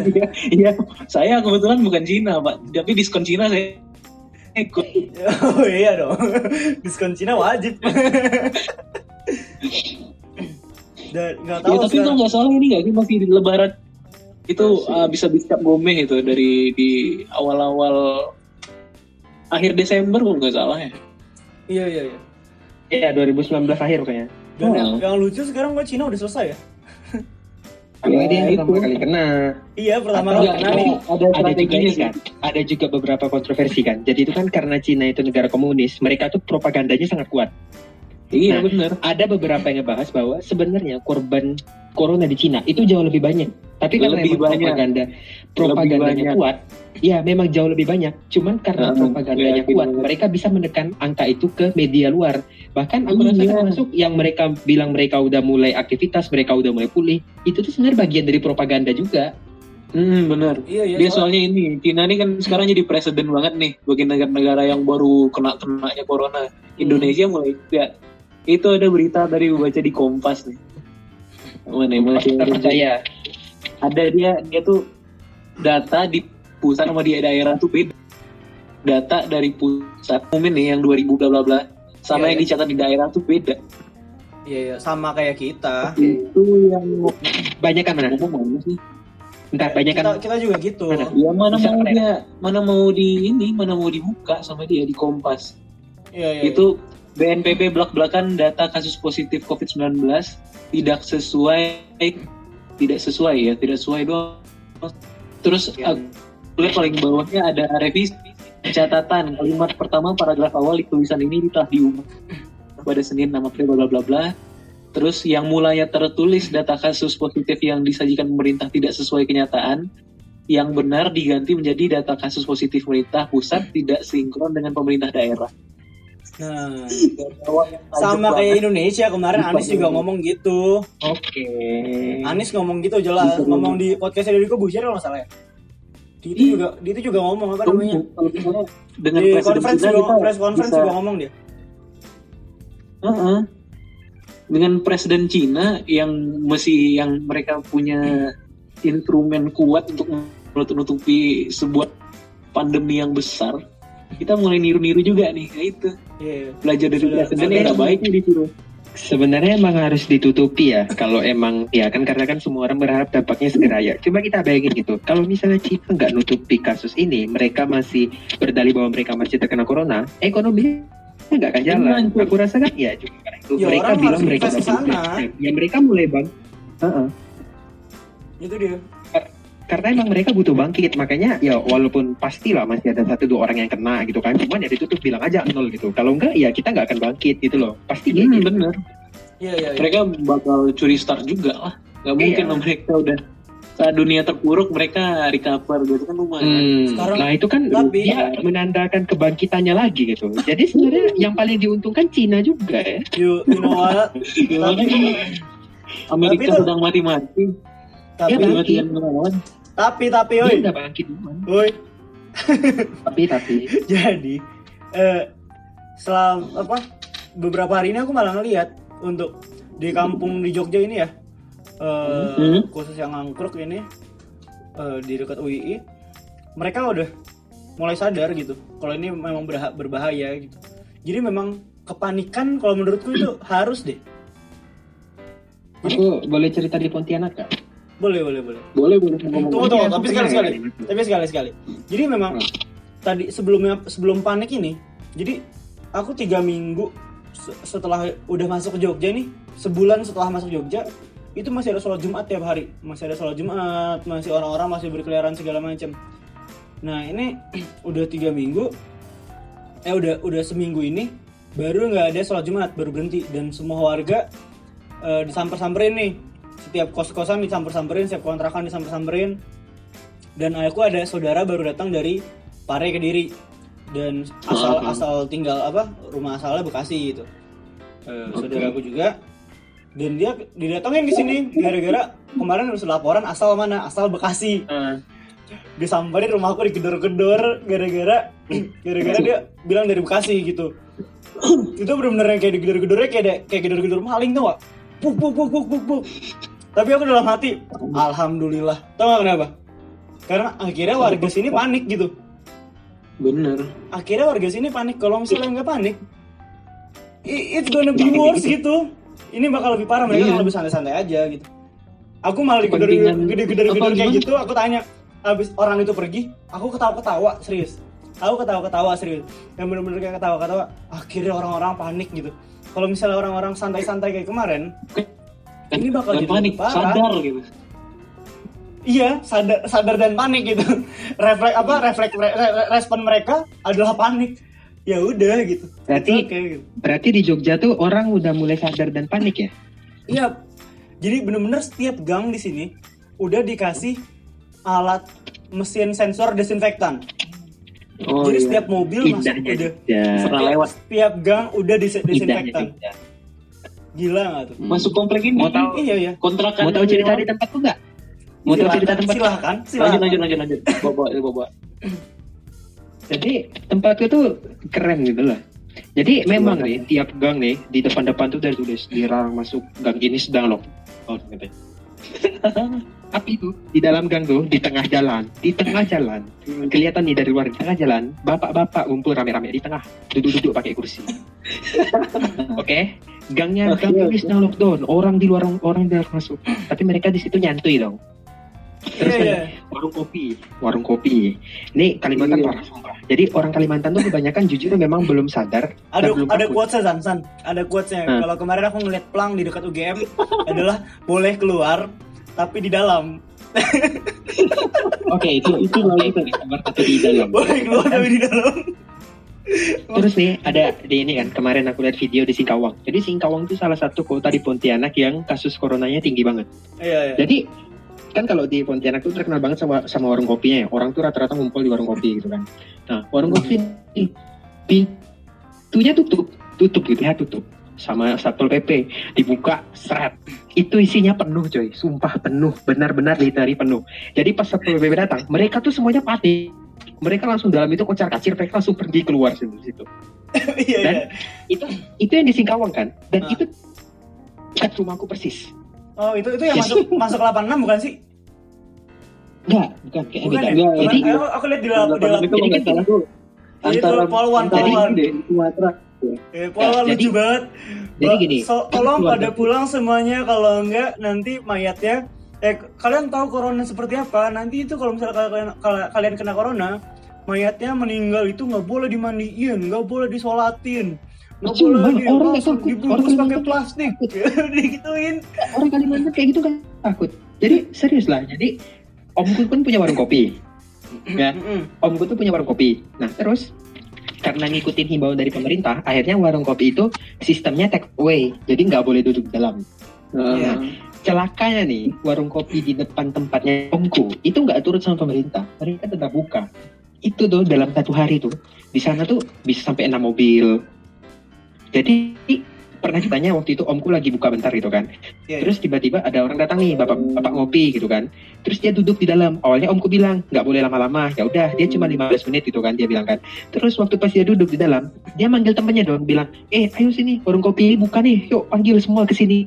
Iya, iya. Saya kebetulan bukan Cina, Pak. Tapi diskon Cina saya ikut. oh iya dong diskon Cina wajib dan nggak Ya, tahu tapi kalau sekarang nggak salah ini nggak sih masih di Lebaran itu uh, bisa bisa gomeh itu dari di awal-awal akhir Desember kalau nggak salah ya. Iya iya iya. Iya 2019 akhir kayaknya. Dan Oh. yang, yang lucu sekarang gue Cina udah selesai ya. Kalau Ya, dia yang itu. pertama kali kena. Iya pertama kali kena nih. ada ada juga ini kan, ada juga beberapa kontroversi kan. Jadi itu kan karena Cina itu negara komunis, mereka tuh propagandanya sangat kuat. Iya Nah, benar. Ada beberapa yang ngebahas bahwa sebenarnya korban corona di Cina itu jauh lebih banyak. Tapi karena Lebih memang banyak. propaganda propagandanya kuat, ya memang jauh lebih banyak. Cuman karena Heeh, propagandanya kuat, mereka bisa menekan angka itu ke media luar. Bahkan aku rasa Iya. termasuk yang mereka bilang mereka udah mulai aktivitas, mereka udah mulai pulih, itu tuh sebenarnya bagian dari propaganda juga. Hmm, benar. Iya iya. Dia soalnya- ini Cina ini kan sekarang jadi presiden banget nih bagi negara-negara yang baru kena kenanya corona. Indonesia mulai ya itu ada berita dari baca di Kompas nih. Mana ya, mana sih? Kita percaya. Ada dia dia tuh data di pusat sama di daerah tuh beda. Data dari pusat umum nih yang 2000 bla bla bla sama Iya, yang iya. dicatat di daerah tuh beda. Iya iya sama kayak kita. Itu yang Banyak kan mana? ngomong sih? Bentar, banyak kan Kita kita juga gitu. Mana? Ya mana Bisa mau dia mana mau di ini mana mau dibuka sama dia di Kompas. Iya iya. itu BNPB belak-belakan data kasus positif COVID-19 tidak sesuai tidak sesuai ya tidak sesuai doang terus Ya. lihat paling bawahnya ada revisi catatan. Kalimat pertama paragraf awal di tulisan ini telah diumumkan pada Senin 6 April bla bla bla. Terus yang mulanya tertulis data kasus positif yang disajikan pemerintah tidak sesuai kenyataan yang benar diganti menjadi data kasus positif pemerintah pusat tidak sinkron dengan pemerintah daerah Nah, sama banget. kayak Indonesia kemarin Anies juga ngomong gitu. Oke. Anies ngomong gitu jelas, Gitu. ngomong di podcast Deddy Kobusier kalau salah ya. Di itu juga, di itu juga ngomong apa namanya? dengan Di conference juga, kita press conference bisa- juga ngomong dia. Heeh. dengan presiden Cina yang masih yang mereka punya instrumen kuat untuk menutupi sebuah pandemi yang besar kita mulai niru-niru juga nih kayak itu Iya. belajar dari sudah- yang nggak baik nih disuruh Sebenarnya emang harus ditutupi ya kalau emang ya kan karena kan semua orang berharap dampaknya segera ya. Coba kita bayangin gitu. Kalau misalnya Cina nggak nutupi kasus ini, mereka masih berdalih bahwa mereka masih terkena corona, ekonomi nggak akan jalan. Hancur. Aku rasa kan ya juga karena itu Ya, mereka orang bilang mereka. Ya mereka mulai bang. Heeh. Itu dia. Karena emang mereka butuh bangkit, makanya ya walaupun pastilah masih ada satu dua orang yang kena gitu kan, cuman ya ditutup bilang aja nol gitu. Kalau enggak ya kita nggak akan bangkit gitu loh. Pasti hmm, gitu. bener Iya iya. iya. mereka bakal curi start juga lah nggak mungkin Iya. mereka udah saat dunia terpuruk mereka recover gitu kan lumayan Hmm, Sekarang- nah itu kan tapi- dia menandakan kebangkitannya lagi gitu. Jadi sebenarnya yang paling diuntungkan Cina juga ya. You, you know what? Ya, tapi Amerika Tapi itu- sedang mati-mati tapi Ya, mati-matian melawan tapi tapi oi. udah bangkit. Oi. Tapi tapi Jadi eh selam apa beberapa hari ini aku malah ngeliat untuk di kampung di Jogja ini ya eh, Hmm. khusus yang angkruk ini eh, di dekat UII mereka udah mulai sadar gitu kalau ini memang berha- berbahaya gitu jadi memang kepanikan kalau menurutku itu harus deh aku boleh cerita di Pontianak kan? Boleh boleh boleh. Boleh boleh. Tunggu, tunggu, tapi sekali sekali. Tapi sekali sekali. Jadi memang tadi sebelumnya sebelum panik ini, jadi aku tiga minggu se- setelah udah masuk ke Jogja nih, sebulan setelah masuk Jogja, itu masih ada sholat Jumat tiap hari, masih ada sholat Jumat, masih orang-orang masih berkeliaran segala macam. Nah ini udah tiga minggu, eh udah udah seminggu ini baru nggak ada sholat Jumat, baru berhenti. Dan semua warga eh, disamper-samperin nih setiap kos-kosan disamper-samperin setiap kontrakan disamper-samperin. Dan aku ada saudara baru datang dari Pare Kediri. Dan asal Oh. asal tinggal apa rumah asalnya Bekasi gitu. Eh, saudaraku juga. Dan dia didatangin di sini gara-gara kemarin harus laporan asal mana? Asal Bekasi. Ah, disamperin rumahku digedor-gedor gara-gara gara-gara dia bilang dari Bekasi gitu. Itu bener-bener yang kayak digedor-gedornya kayak ada- kayak gedor-gedor maling tuh gak puk puk puk puk puk puk tapi aku dalam hati alhamdulillah. Tau gak kenapa? Karena akhirnya warga sini panik gitu. Bener. Akhirnya warga sini panik. Kalau misalnya nggak panik it's gonna be worse gitu. Ini bakal lebih parah mereka Iya. lebih santai-santai aja gitu. Aku malah apa kayak gitu, aku tanya, abis orang itu pergi, aku ketawa-ketawa serius. Aku ketawa-ketawa serius. Yang bener-bener kayak ketawa-ketawa. Akhirnya orang-orang panik gitu. Kalau misalnya orang-orang santai-santai kayak kemarin, ini bakal Dan jadi panik, parah. sadar gitu. Iya, sadar, sadar dan panik gitu. Refleks apa? Refleks re- re- respon mereka adalah panik. Ya udah gitu. Berarti- okay, gitu. Berarti di Jogja tuh orang udah mulai sadar dan panik ya? Iya. Jadi bener-bener setiap gang di sini udah dikasih alat mesin sensor desinfektan. Oh Jadi iya. setiap mobil masuk Indahnya udah. Pernah lewat. setiap gang udah dis- Indahnya desinfektan. Jogja. Gila nggak tuh? Masuk komplek ini. Mau tahu- Iya iya. kontrakan Mau tahu cerita di tempatku nggak? Mau tahu cerita tempat? silahkan, Lanjut silahkan. lanjut lanjut lanjut. Bawa bawa bawa. Jadi tempatku tuh keren gitu loh. Jadi memang nih tiap gang nih di depan-depan tuh udah tulis dilarang masuk gang ini sedang loh. Oh, gitu. Tapi itu di dalam gang tuh di tengah jalan, di tengah jalan kelihatan nih dari luar di tengah jalan bapak-bapak ngumpul rame-rame di tengah duduk-duduk pakai kursi. Oke, gangnya gang sedang lockdown, orang di luar orang di luar masuk. Tapi mereka di situ nyantui dong. Terus Iya iya. ada warung kopi, warung kopi. Ini Kalimantan Iya. parah sumpah. Jadi orang Kalimantan tuh kebanyakan jujur memang belum sadar Ada belum ada quotesnya San, San. Ada quotesnya. Hmm. Kalau kemarin aku ngeliat plang di dekat UGM adalah boleh keluar tapi di dalam. Oke itu itu lalu itu kamar satu di dalam. Boleh keluar tapi di dalam. Terus nih ada di ini kan kemarin aku lihat video di Singkawang. Jadi Singkawang itu salah satu kota di Pontianak yang kasus coronanya tinggi banget. Iya iya. Jadi kan kalau di Pontianak tuh terkenal banget sama sama warung kopinya ya. Orang tuh rata-rata ngumpul di warung kopi gitu kan. Nah warung kopi ini pintunya tutup, tutup gitu ya tutup sama satpol pp dibuka seret itu isinya penuh coy sumpah penuh benar-benar literally penuh jadi pas satpol pp datang mereka tuh semuanya panik mereka langsung dalam itu kocar kacir mereka langsung pergi keluar situ situ Iya Dan iya. itu itu yang di Singkawang kan dan Ah. itu dekat rumahku persis Oh itu itu yang Jadi- masuk masuk 86 bukan sih? enggak bukan kayak Bukan beda ya? Enggak, Bukan, jadi aku, aku lihat di lap di lap. itu salah tuh antara Polwan, Polwan. deh, Sumatera. Eh, Polwan Ya, lucu banget. jadi gini, so- tolong pada pulang semuanya kalau enggak nanti mayatnya eh kalian tahu corona seperti apa? Nanti itu kalau misalnya kalian kal- kalian kena corona, mayatnya meninggal itu nggak boleh dimandiin, nggak boleh disolatin. Boleh di, orang langsung takut. dibungkus Orang pakai plastik, digituin. orang Kalimantan kayak gitu kan takut. Jadi serius lah. Jadi omku pun punya warung kopi. Ya. Omku tuh punya warung kopi. Nah terus karena ngikutin himbauan dari pemerintah akhirnya warung kopi itu sistemnya take away. Jadi nggak boleh duduk di dalam Iya. celakanya nih warung kopi di depan tempatnya omku itu nggak turut sama pemerintah. Mereka tetap buka. Itu tuh dalam satu hari tuh di sana tuh bisa sampai enam mobil jadi pernah ditanya waktu itu omku lagi buka bentar gitu kan. Iya, terus tiba-tiba ada orang datang nih bapak bapak ngopi gitu kan. Terus dia duduk di dalam. Awalnya omku bilang nggak boleh lama-lama. Ya udah dia cuma 15 menit gitu kan dia bilang kan. Terus waktu pas dia duduk di dalam dia manggil temennya dong bilang eh ayo sini warung kopi buka nih. Yuk panggil semua ke sini.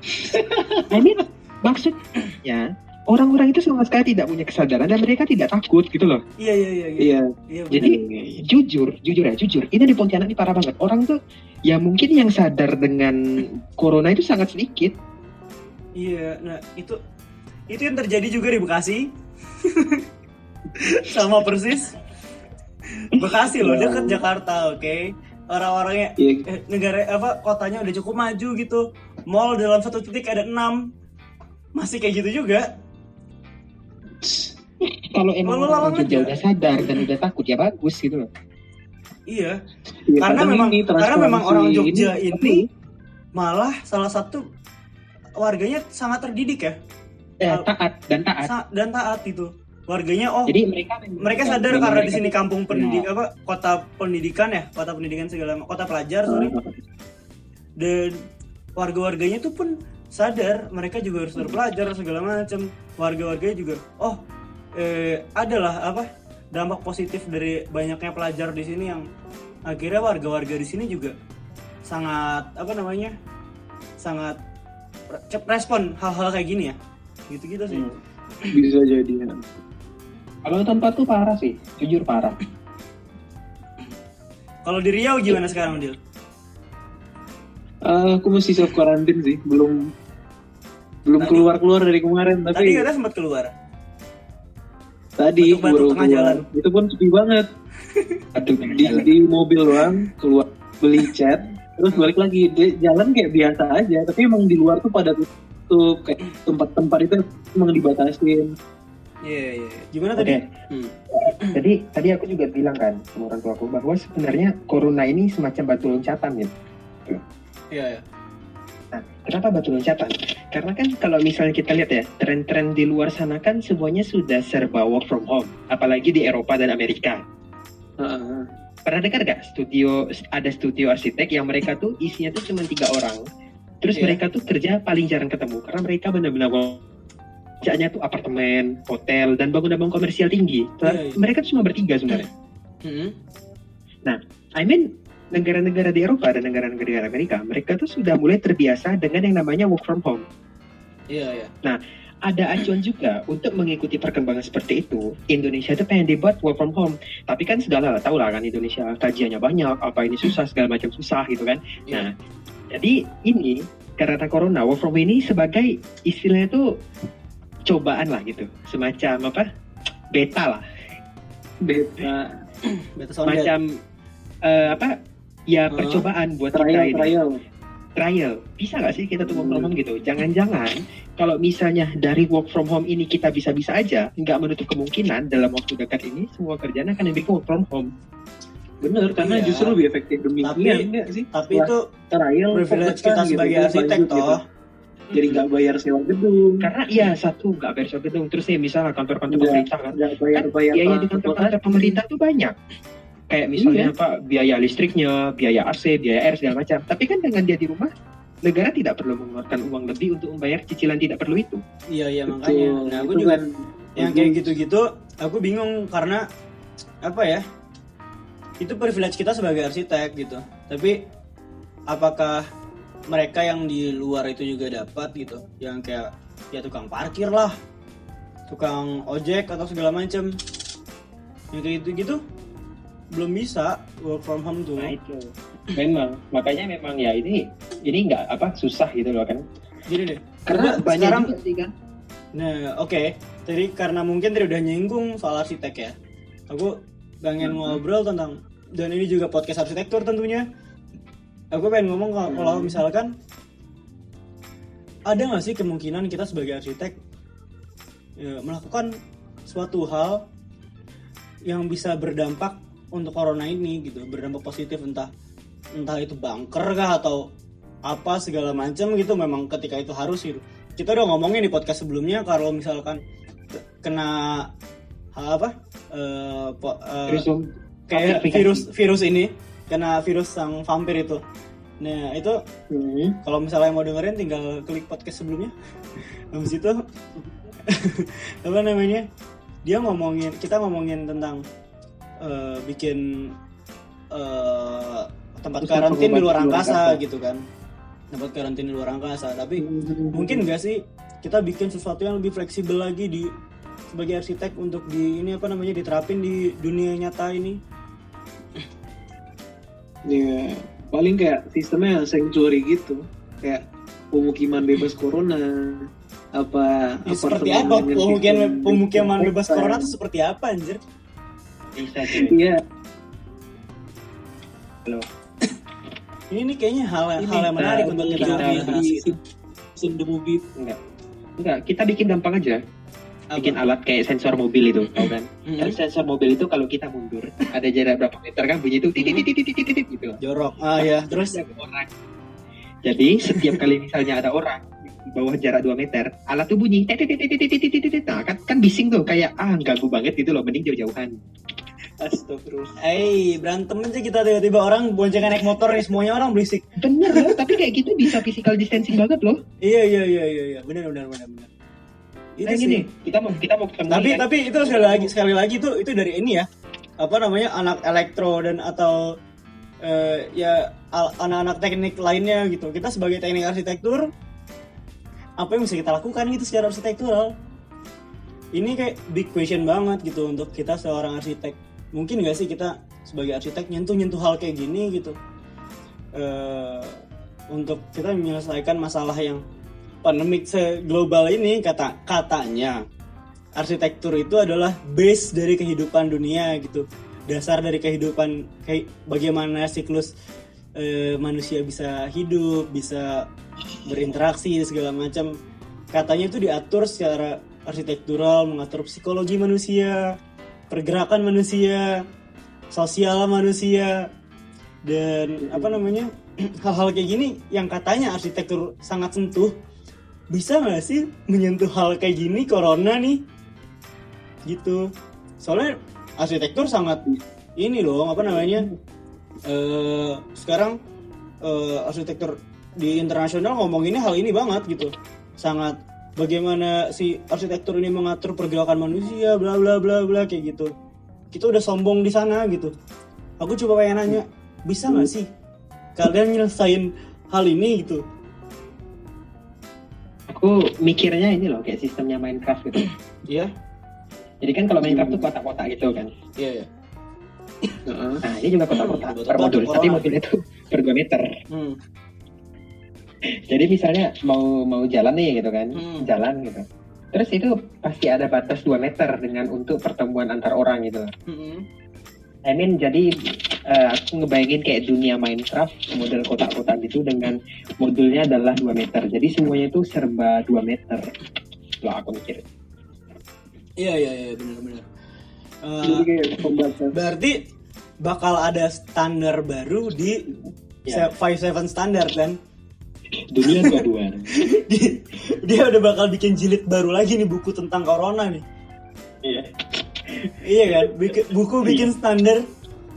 I mean maksudnya orang-orang itu sama sekali tidak punya kesadaran dan mereka tidak takut gitu loh Iya iya iya. Iya. Iya. Iya, jadi jujur jujur ya jujur ini di Pontianak ini parah banget orang tuh ya mungkin yang sadar dengan corona itu sangat sedikit Iya, nah itu itu yang terjadi juga di Bekasi. Sama persis. Bekasi loh, Ya. dekat Jakarta, oke. Orang-orangnya Iya. eh, negara apa kotanya udah cukup maju gitu. Mall dalam satu titik ada enam. Masih kayak gitu juga. Kalau emang Lalu orang aja. udah sadar dan udah takut ya bagus gitu loh Iya, Iya, karena memang ini karena memang orang Jogja ini- ini malah salah satu warganya sangat terdidik ya. eh, Ah. taat dan taat Sa- dan taat itu. Warganya oh jadi mereka mereka sadar memang karena di mereka- sini kampung pendidik apa kota pendidikan ya kota pendidikan segala kota pelajar sorry dan warga-warganya tuh pun sadar mereka juga harus berpelajar segala macam warga-warganya juga oh eh, adalah apa dampak positif dari banyaknya pelajar di sini yang akhirnya warga-warga di sini juga sangat apa namanya sangat re- cep respon hal-hal kayak gini ya. Gitu-gitu sih. Bisa jadi ya. kalau tempatku parah sih jujur parah. Kalau di Riau gimana sekarang Dil? Eh, aku masih self quarantine sih belum belum Tadi- keluar keluar dari kemarin Tadi tapi katanya sempat keluar. tadi baru tengah keluar. jalan. itu pun sepi banget Aduh, di, di mobil doang keluar beli cat terus balik lagi dia jalan kayak biasa aja tapi emang di luar tuh pada tutup kayak tempat-tempat itu emang dibatasin Iya, iya. Gimana Oke. tadi? Hmm. Jadi tadi aku juga bilang kan sama orang tua aku bahwa sebenarnya corona ini semacam batu loncatan gitu. Iya, iya. Nah, kenapa batu loncatan? Karena kan kalau misalnya kita lihat ya, tren-tren di luar sana kan semuanya sudah serba work from home, apalagi di Eropa dan Amerika. Heeh. Pernah dengar gak studio ada studio arsitek yang mereka tuh isinya tuh cuma tiga orang, terus Iya. mereka tuh kerja paling jarang ketemu karena mereka benar-benar kerjanya tuh apartemen, hotel, dan bangunan-bangunan komersial tinggi. Iya, iya. Mereka tuh cuma bertiga sebenarnya. Hmm. I mean negara-negara di Eropa dan negara-negara di Amerika, mereka tuh sudah mulai terbiasa dengan yang namanya work from home. Iya, iya. Ada acuan juga untuk mengikuti perkembangan seperti itu. Indonesia itu pengen dibuat work from home, tapi kan segala tahu lah kan Indonesia kajiannya banyak, apa ini susah segala macam susah gitu kan. Iya. Nah, jadi ini karena corona work from home ini sebagai istilahnya tuh cobaan lah gitu, semacam apa beta lah, beta Beta sound macam eh, apa ya Hah? percobaan buat kita trial ini. trial trial bisa nggak sih kita tuh work from home gitu jangan-jangan kalau misalnya dari work from home ini kita bisa-bisa aja nggak menutup kemungkinan dalam waktu dekat ini semua kerjaan akan lebih work from home bener karena Iya. justru lebih efektif demikian Tapi- enggak sih Tapi Wah, itu trial privilege kan kita gitu, sebagai arsitek toh. gitu. jadi nggak bayar sewa gedung karena iya satu nggak bayar sewa gedung terus ya misalnya kantor-kantor Nggak. pemerintah kan nggak bayar bayar biaya di kantor-kantor pemerintah tuh banyak kayak misalnya apa biaya listriknya biaya AC biaya air segala macam. Tapi kan dengan dia di rumah negara tidak perlu mengeluarkan uang lebih untuk membayar cicilan tidak perlu itu. Iya, iya Betul. makanya. Nah, aku Itu juga kan yang kayak gitu-gitu aku bingung karena apa ya itu privilege kita sebagai arsitek gitu. Tapi apakah mereka yang di luar itu juga dapat gitu? Yang kayak ya tukang parkir lah tukang ojek atau segala macem yang kayak gitu gitu belum bisa work from home tuh. Nah itu. Memang. Makanya memang ya ini ini nggak apa susah gitu loh kan. Gini deh. Karena banyak sekarang- juga sih kan. Nah, oke. Tadi karena mungkin tadi udah nyinggung soal arsitek ya. Aku pengen ngobrol tentang dan ini juga podcast arsitektur tentunya. Aku pengen ngomong kalau, kalau misalkan ada nggak sih kemungkinan kita sebagai arsitek ya, melakukan suatu hal yang bisa berdampak untuk corona ini gitu, berdampak positif entah entah itu bunker kah atau apa segala macam gitu memang ketika itu harus gitu kita udah ngomongin di podcast sebelumnya kalau misalkan ke- kena apa eh, po- terus um, kayak virus virus ini kena virus sang vampir itu. Nah itu Hmm. kalau misalnya mau dengerin tinggal klik podcast sebelumnya. Habis itu apa namanya dia ngomongin kita ngomongin tentang eh, bikin eh, tempat karantin di luar angkasa gitu kan. Tempat karantin di luar angkasa. Tapi mungkin nggak sih kita bikin sesuatu yang lebih fleksibel lagi di sebagai arsitek untuk di ini apa namanya diterapin di dunia nyata ini. Ya, paling kayak sistemnya sanctuary gitu. Kayak pemukiman bebas corona apa Ya, seperti apa pemukiman pemukiman bebas corona itu seperti apa anjir bisa Iya, ini nih kayaknya hal Ini, hal yang menarik untuk kita kita bahas di gitu. in the movie enggak enggak kita bikin gampang aja Apa? bikin alat kayak sensor mobil itu tau kan Mm-mm. kan sensor mobil itu kalau kita mundur ada jarak berapa meter kan bunyi itu titit titit titit titit gitu jorok ah ya terus orang. Jadi setiap kali misalnya ada orang di bawah jarak 2 meter, alat tuh bunyi. tit, tit, tit, tit, tit, tit, tit, tit. Nah, kan kan bising tuh kayak ah ganggu banget gitu loh, mending jauh-jauhan. Astagfirullah. Eh berantem aja kita tiba-tiba orang boncengan naik motor nih semuanya orang berisik. Bener loh, tapi kayak gitu bisa physical distancing banget loh. iya iya iya iya iya. Benar benar benar benar itu Nah, sih. gini, kita mau kita mau ketemu tapi kan. tapi itu sekali lagi sekali lagi itu itu dari ini ya. Apa namanya anak elektro dan atau eh, ya anak-anak teknik lainnya gitu. Kita sebagai teknik arsitektur apa yang bisa kita lakukan gitu secara arsitektural? Ini kayak big question banget gitu untuk kita seorang arsitek mungkin gak sih kita sebagai arsitek nyentuh nyentuh hal kayak gini gitu? Eh, untuk kita menyelesaikan masalah yang pandemik seglobal ini kata katanya arsitektur itu adalah base dari kehidupan dunia gitu. Dasar dari kehidupan kayak bagaimana siklus eh, manusia bisa hidup bisa berinteraksi segala macam. Katanya itu diatur secara arsitektural mengatur psikologi manusia pergerakan manusia sosial manusia dan apa namanya hal-hal kayak gini yang katanya arsitektur sangat sentuh. Bisa nggak sih menyentuh hal kayak gini corona nih? Gitu. Soalnya arsitektur sangat ini loh apa namanya eh sekarang eh, arsitektur di internasional ngomonginnya hal ini banget gitu. Sangat bagaimana si arsitektur ini mengatur pergerakan manusia bla bla bla bla kayak gitu kita udah sombong di sana gitu aku coba pengen nanya bisa nggak sih kalian nyelesain hal ini gitu Aku mikirnya ini loh kayak sistemnya Minecraft gitu. Iya Jadi kan kalau Minecraft tuh kotak-kotak gitu kan. iya iya Heeh. Nah ini juga kotak-kotak Hmm, per modul, tapi modulnya itu per 2 meter. hmm. Jadi misalnya mau mau jalan nih gitu kan, Hmm. jalan gitu. Terus itu pasti ada batas 2 meter dengan untuk pertemuan antar orang gitu. Hmm. I mean jadi eh, aku ngebayangin kayak dunia Minecraft model kotak-kotak gitu dengan modulnya adalah 2 meter. Jadi semuanya itu serba 2 meter. Loh aku mikir. iya iya iya benar-benar pembatas. berarti bakal ada standar baru di Ya. Five Seven standar kan Dunia dua-dua. Di- dia udah bakal bikin jilid baru lagi nih buku tentang corona nih Iya. iya kan Bik- buku bikin standar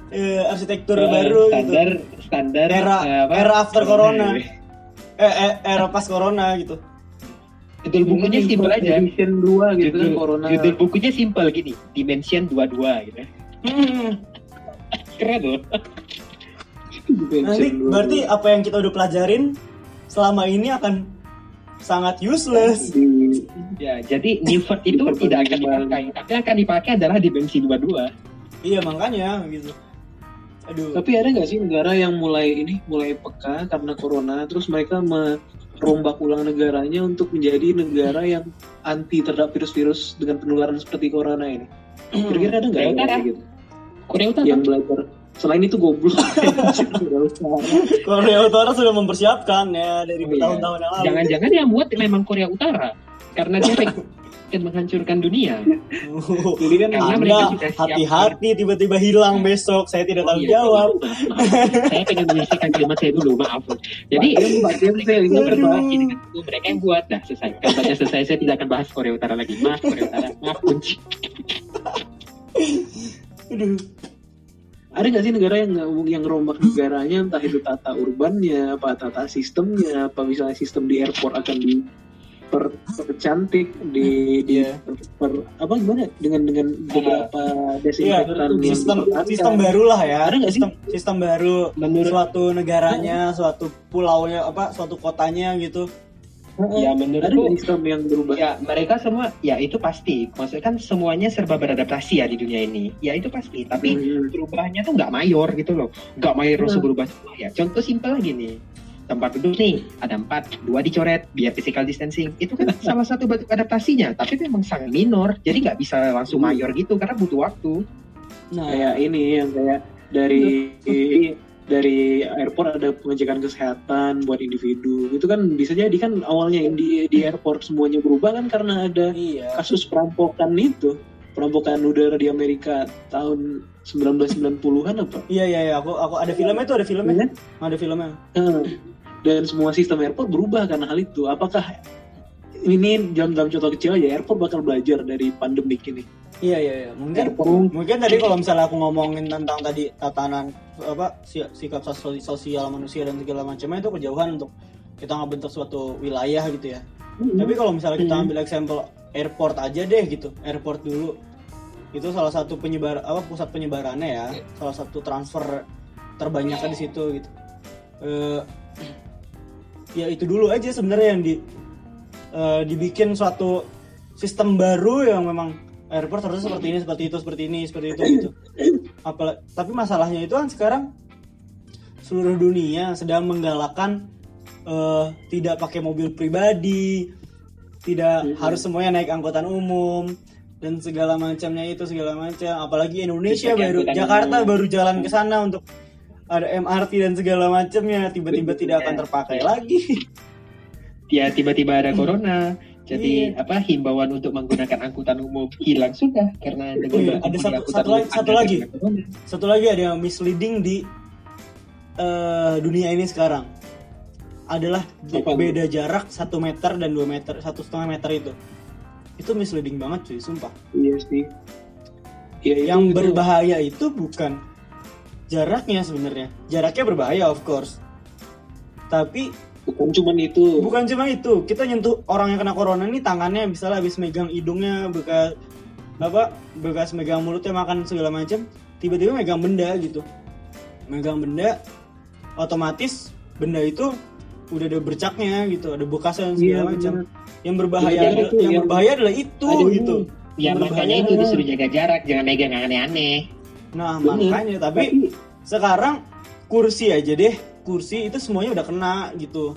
eh, arsitektur baru standar gitu standar era eh, apa? era after corona eh, eh, era pas corona gitu Judul bukunya simpel aja. Edition 2 gitu kan Judul, corona. judul bukunya simpel gini, Dimension 22 gitu. Hmm. Keren loh. Dimension nanti 2. berarti apa yang kita udah pelajarin selama ini akan sangat useless Di- Ya, jadi Newford itu tidak akan dipakai. Tapi yang akan dipakai adalah dimensi 22. iya makanya gitu aduh Tapi ada nggak sih negara yang mulai ini mulai peka karena corona, terus mereka merombak ulang negaranya untuk menjadi negara yang anti terhadap virus-virus dengan penularan seperti corona ini? Kira-kira ada nggak gitu? Korea Utara. Yang belajar selain itu goblok. Korea Utara. Korea Utara sudah mempersiapkan ya dari Oh, iya. bertahun-tahun yang lalu. Jangan-jangan yang buat memang Korea Utara. Karena dia akan menghancurkan dunia. Jadi kan Karena Anda hati-hati tiba-tiba hilang besok. Saya tidak Oh, tanggung iya. jawab. saya pengen menyelesaikan kalimat saya dulu, maaf. Jadi Mbak Dia bisa ini Aduh. berbahas ini itu mereka yang buat dah selesai. Kampanye selesai saya tidak akan bahas Korea Utara lagi. Maaf Korea Utara, maaf kunci. Aduh. Ada nggak sih negara yang yang rombak negaranya entah itu tata urbannya apa tata sistemnya apa misalnya sistem di airport akan di per, percantik di di Iya. per, apa gimana dengan dengan beberapa Iya, desinfektan yang sistem sistem baru lah ya. Ada nggak sih? Sistem, sistem baru Menurut suatu negaranya, suatu pulaunya apa, suatu kotanya gitu. Ya menurutku yang berubah Ya, mereka semua, ya itu pasti. Maksudnya kan semuanya serba beradaptasi ya di dunia ini. Ya itu pasti. Tapi Hmm. perubahannya tuh nggak mayor gitu loh. Nggak mayor langsung berubah semua ya. Contoh simpel lagi nih. Tempat duduk nih, ada empat, dua dicoret, biar physical distancing. Itu kan salah satu bentuk adaptasinya. Tapi memang sangat minor. Jadi nggak bisa langsung mayor gitu, karena butuh waktu. Nah, kayak ini yang kayak dari dari airport ada pengecekan kesehatan buat individu itu kan bisa jadi kan awalnya di di airport semuanya berubah kan karena ada iya. kasus perampokan itu perampokan udara di Amerika tahun 1990-an apa Iya iya iya, aku aku ada filmnya tuh, ada filmnya. Iya. Ada filmnya. Nah, dan semua sistem airport berubah karena hal itu apakah ini dalam dalam contoh kecil aja airport bakal belajar dari pandemik ini Iya iya iya. Mungkin airport mungkin tadi kalau misalnya aku ngomongin tentang tadi tatanan apa si- sikap sos- sosial manusia dan segala macamnya itu kejauhan untuk kita ngebentuk suatu wilayah gitu ya. Tapi kalau misalnya kita Hmm. ambil example airport aja deh gitu, airport dulu itu salah satu penyebar apa pusat penyebarannya ya, salah satu transfer terbanyaknya di situ gitu. Eh, ya itu dulu aja sebenarnya yang di eh, dibikin suatu sistem baru yang memang airport harusnya seperti ini, seperti itu, seperti ini, seperti itu gitu. Apalagi, tapi masalahnya itu kan sekarang seluruh dunia sedang menggalakkan eh, tidak pakai mobil pribadi tidak Mhm. harus semuanya naik angkutan umum dan segala macamnya itu segala macam apalagi Indonesia Pakai baru Jakarta umum. baru jalan ke sana untuk ada MRT dan segala macamnya tiba-tiba tidak akan terpakai lagi Ya tiba-tiba ada corona. Jadi Iya. apa himbauan untuk menggunakan angkutan umum hilang sudah karena dengan Iya, ada satu- satu lagi- satu lagi. satu lagi ada yang misleading di eh, dunia ini sekarang adalah Apa? beda jarak satu meter dan 2 meter satu setengah meter itu itu misleading banget cuy sumpah Iya sih. Ya, itu- yang itu- berbahaya itu bukan jaraknya sebenarnya jaraknya berbahaya of course tapi bukan cuman itu. bukan cuma itu kita nyentuh orang yang kena corona ini tangannya misalnya habis megang hidungnya bekas apa bekas megang mulutnya makan segala macam tiba-tiba megang benda gitu megang benda otomatis benda itu udah ada bercaknya gitu ada bekasnya dan segala Iya, macam yang berbahaya adalah- itu yang yang- berbahaya adalah itu Ada ini. gitu Ya Yang makanya berbahaya. itu disuruh jaga jarak, jangan megang aneh-aneh. nah Bener. makanya tapi sekarang kursi aja deh kursi itu semuanya udah kena gitu.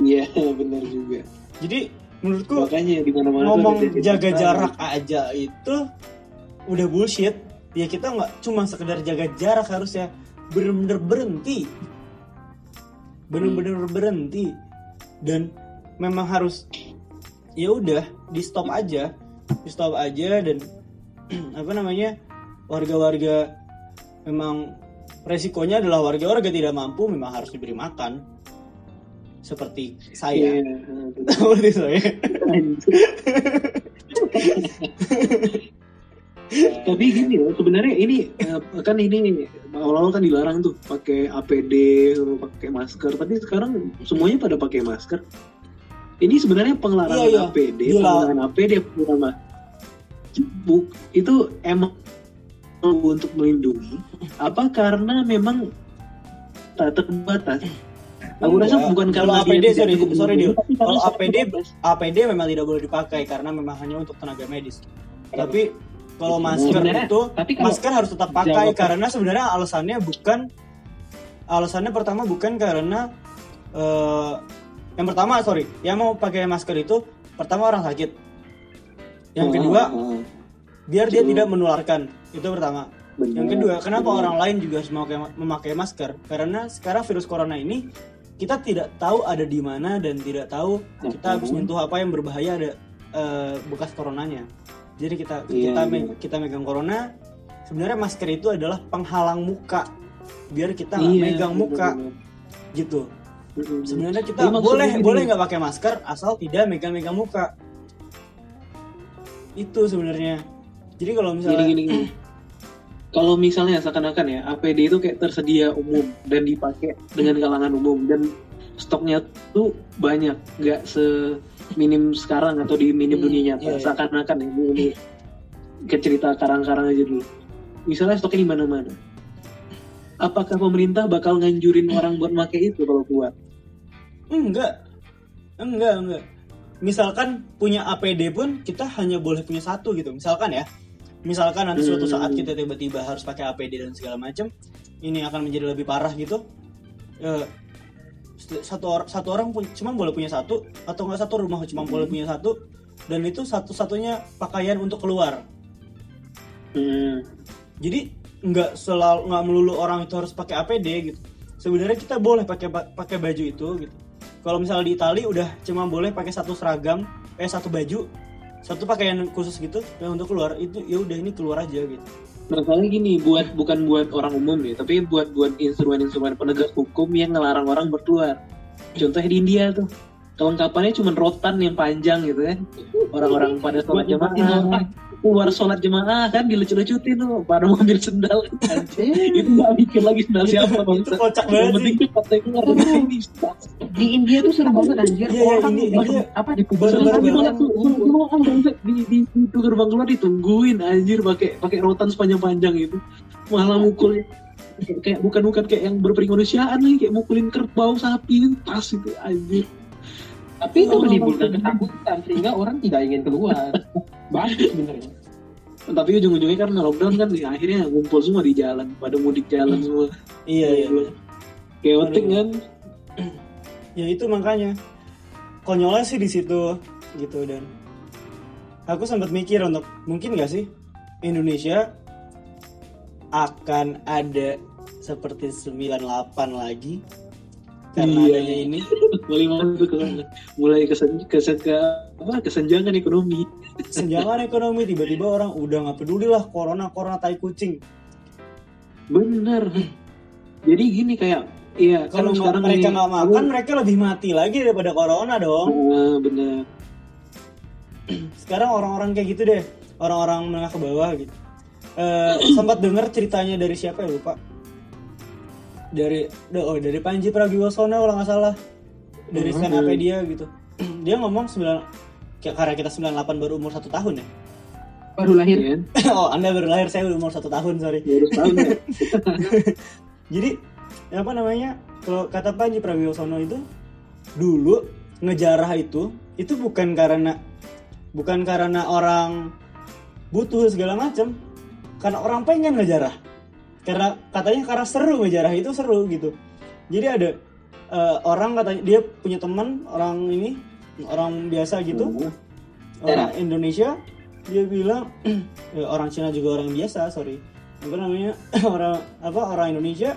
Iya, benar juga. jadi menurutku Makanya di tuh ngomong jaga jarak aja itu udah bullshit. Ya kita nggak cuma sekedar jaga jarak harusnya. Bener-bener berhenti. Bener-bener berhenti. Dan memang harus ya udah di stop aja. Di stop aja dan apa namanya warga-warga memang resikonya adalah warga-warga tidak mampu memang harus diberi makan seperti saya Iya, seperti saya Tapi gini loh, sebenarnya ini eh, kan ini awal-awal kan dilarang tuh pakai APD, pakai masker. Tapi sekarang semuanya pada pakai masker. Ini sebenarnya pengelarangan Iya, iya. APD, Gila. pengelarangan APD itu emang untuk melindungi apa karena memang tak terbatas? Aku rasa bukan Kalau karena APD, dia sorry, cukup sorry, karena Kalau APD. APD memang tidak boleh dipakai karena memang hanya untuk tenaga medis. Tapi kalau Itu masker sebenarnya- itu tapi kalau masker harus tetap pakai karena sebenarnya alasannya bukan alasannya pertama bukan karena eh, yang pertama sorry yang mau pakai masker itu pertama orang sakit. Yang Ah, kedua ah, biar dia tidak menularkan itu pertama. benar. Yang kedua, kenapa Benar. orang lain juga harus memakai, memakai masker? Karena sekarang virus corona ini kita tidak tahu ada di mana dan tidak tahu kita habis nyentuh apa yang berbahaya ada eh, bekas coronanya. Jadi kita Iya, kita iya. me- kita megang corona, sebenarnya masker itu adalah penghalang muka biar kita nggak Iya, megang muka benar-benar. gitu. Sebenarnya kita maksudnya boleh gini. boleh nggak pakai masker asal tidak megang-megang muka. Itu sebenarnya. Jadi kalau misalnya gini gini, gini. kalau misalnya seakan-akan ya APD itu kayak tersedia umum dan dipakai dengan kalangan umum dan stoknya tuh banyak nggak seminim sekarang atau di minim Hmm, dunia nyata iya, iya. seakan-akan ya ini, ke cerita karang-karang aja dulu misalnya stoknya di mana-mana apakah pemerintah bakal nganjurin orang buat pakai itu kalau buat Enggak. Enggak, enggak. Misalkan punya APD pun kita hanya boleh punya satu gitu. Misalkan ya. Misalkan nanti suatu Hmm. saat kita tiba-tiba harus pakai APD dan segala macam, ini akan menjadi lebih parah gitu. Eh, satu orang satu orang pun cuma boleh punya satu atau enggak satu rumah cuma boleh punya satu dan itu satu-satunya pakaian untuk keluar. Hmm. Jadi nggak selalu nggak melulu orang itu harus pakai APD gitu. Sebenarnya kita boleh pakai pakai baju itu gitu. Kalau misalnya di Itali udah cuma boleh pakai satu seragam, eh satu baju, satu pakaian khusus gitu yang untuk keluar itu ya udah ini keluar aja gitu. Masalahnya gini, buat bukan buat orang umum ya, tapi buat buat instrumen-instrumen penegak hukum yang ngelarang orang berkeluar. Contohnya di India tuh, kelengkapannya cuma rotan yang panjang gitu kan. Orang-orang pada sholat jemaah, keluar sholat jemaah kan dilucu-lucutin tuh, pada mau ambil sendal. itu nggak mikir lagi sendal siapa bang. itu kocak Yang banget sih. penting cepat keluar. Di India tuh seru banget anjir. Iya, iya, Orang ini- apa di tuh, bangsat, di di pintu gerbang keluar ditungguin anjir pakai pakai rotan sepanjang-panjang itu. Malah mukul kayak, bukan bukan kayak yang berperi manusiaan lagi kayak mukulin kerbau sapi itu pas itu anjir. Tapi itu menimbulkan ketakutan sehingga orang tidak ingin keluar. Bagus sebenarnya. Tapi ujung-ujungnya karena lockdown kan ya, akhirnya ngumpul semua di jalan, pada mudik jalan semua. Iya iya. Chaotic kan. ya itu makanya konyolnya sih di situ gitu dan aku sempat mikir untuk mungkin gak sih Indonesia akan ada seperti 98 lagi karena Iya. adanya ini mulai mulai kesen, kesen, ke apa kesenjangan ekonomi senjangan ekonomi tiba-tiba orang udah nggak peduli lah corona corona tai kucing. Bener. Jadi gini kayak iya kalau kan nggak- sekarang mereka nggak makan mereka lebih mati lagi daripada corona dong. Ah, bener. Sekarang orang-orang kayak gitu deh orang-orang menengah ke bawah gitu. Eh, sempat dengar ceritanya dari siapa ya lupa. Dari oh dari Panji Pragiwaksono kalau nggak salah. Dari stand up dia gitu. Dia ngomong sembilan kayak karena kita 98 baru umur satu tahun ya? Baru lahir. Oh anda baru lahir saya umur satu tahun sorry. Ya, harus tahu ya. jadi apa namanya kalau kata Panji Pragiwaksono itu dulu ngejarah itu itu bukan karena bukan karena orang butuh segala macam. Karena orang pengen ngejarah. Karena katanya karena seru ngejarah itu seru gitu. Jadi ada eh, orang katanya dia punya teman orang ini orang biasa gitu. Orang Indonesia dia bilang ya, orang Cina juga orang biasa sorry. Apa namanya? Orang apa orang Indonesia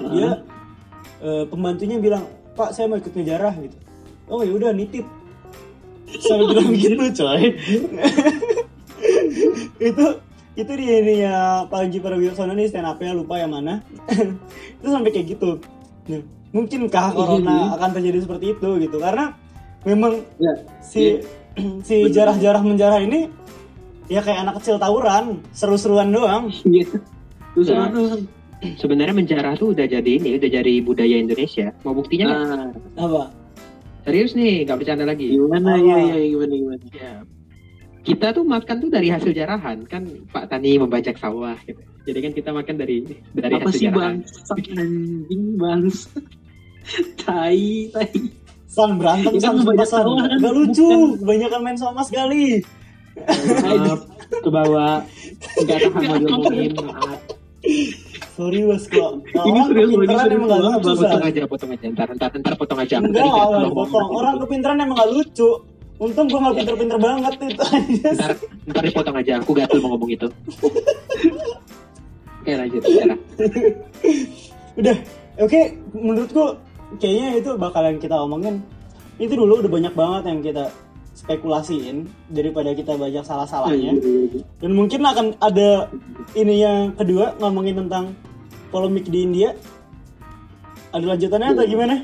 dia eh, pembantunya bilang pak saya mau ikut ngejarah gitu. Oh ya udah nitip. Saya bilang gitu coy. Itu itu di ini ya Panji Pragiwaksono nih stand up-nya lupa yang mana. Itu sampai kayak gitu. Nah, mungkinkah corona akan terjadi seperti itu gitu. Karena memang Ya, si si jarah-jarah menjarah ini ya kayak anak kecil tawuran seru-seruan doang iya terus Ya. apa Sebenarnya menjarah tuh udah jadi ini, udah jadi budaya Indonesia. Mau buktinya kan? nah apa Serius nih, nggak bercanda lagi. gimana Apa? ya ya gimana gimana Ya. Kita tuh makan tuh dari hasil jarahan kan Pak Tani membajak sawah gitu. Jadi kan kita makan dari dari apa hasil sih jarahan. bang anjing bang tai tai San berantem sumpah, banyak san? Gak lucu kebanyakan main sama sekali Maaf, ke bawah. Nggak tahan mau diomongin. Maaf. sorry bos kok Ini serius, ini serius lucu Potong aja, potong aja. Ntar, ntar, ntar potong aja. enggak Tadi kan orang potong gitu. orang kepintaran emang gak lucu untung gue gak pinter-pinter banget itu aja Ntar, ntar dipotong aja. Aku gatel mau ngomong itu. Oke lanjut. Jarah. udah oke menurutku kayaknya itu bakalan kita omongin itu dulu udah banyak banget yang kita spekulasiin daripada kita banyak salah-salahnya dan mungkin akan ada ini yang kedua ngomongin tentang polemik di India ada lanjutannya atau gimana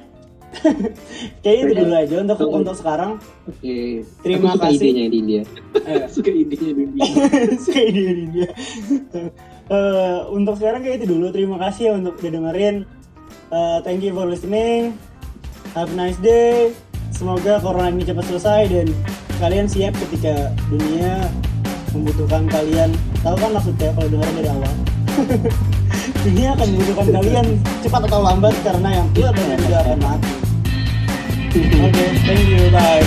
kayaknya itu dulu aja untuk untuk sekarang Oke. Terima Aku suka kasih. idenya di India. eh, suka idenya dulu Suka ide di India. Eh, untuk sekarang kayak itu dulu. Terima kasih ya untuk udah dengerin. Eh, thank you for listening. Have a nice day. Semoga corona ini cepat selesai dan kalian siap ketika dunia membutuhkan kalian. Tahu kan maksudnya kalau dengar dari awal. dunia akan membutuhkan kalian cepat atau lambat karena yang tua dan yang muda akan mati. Oke, thank you, bye.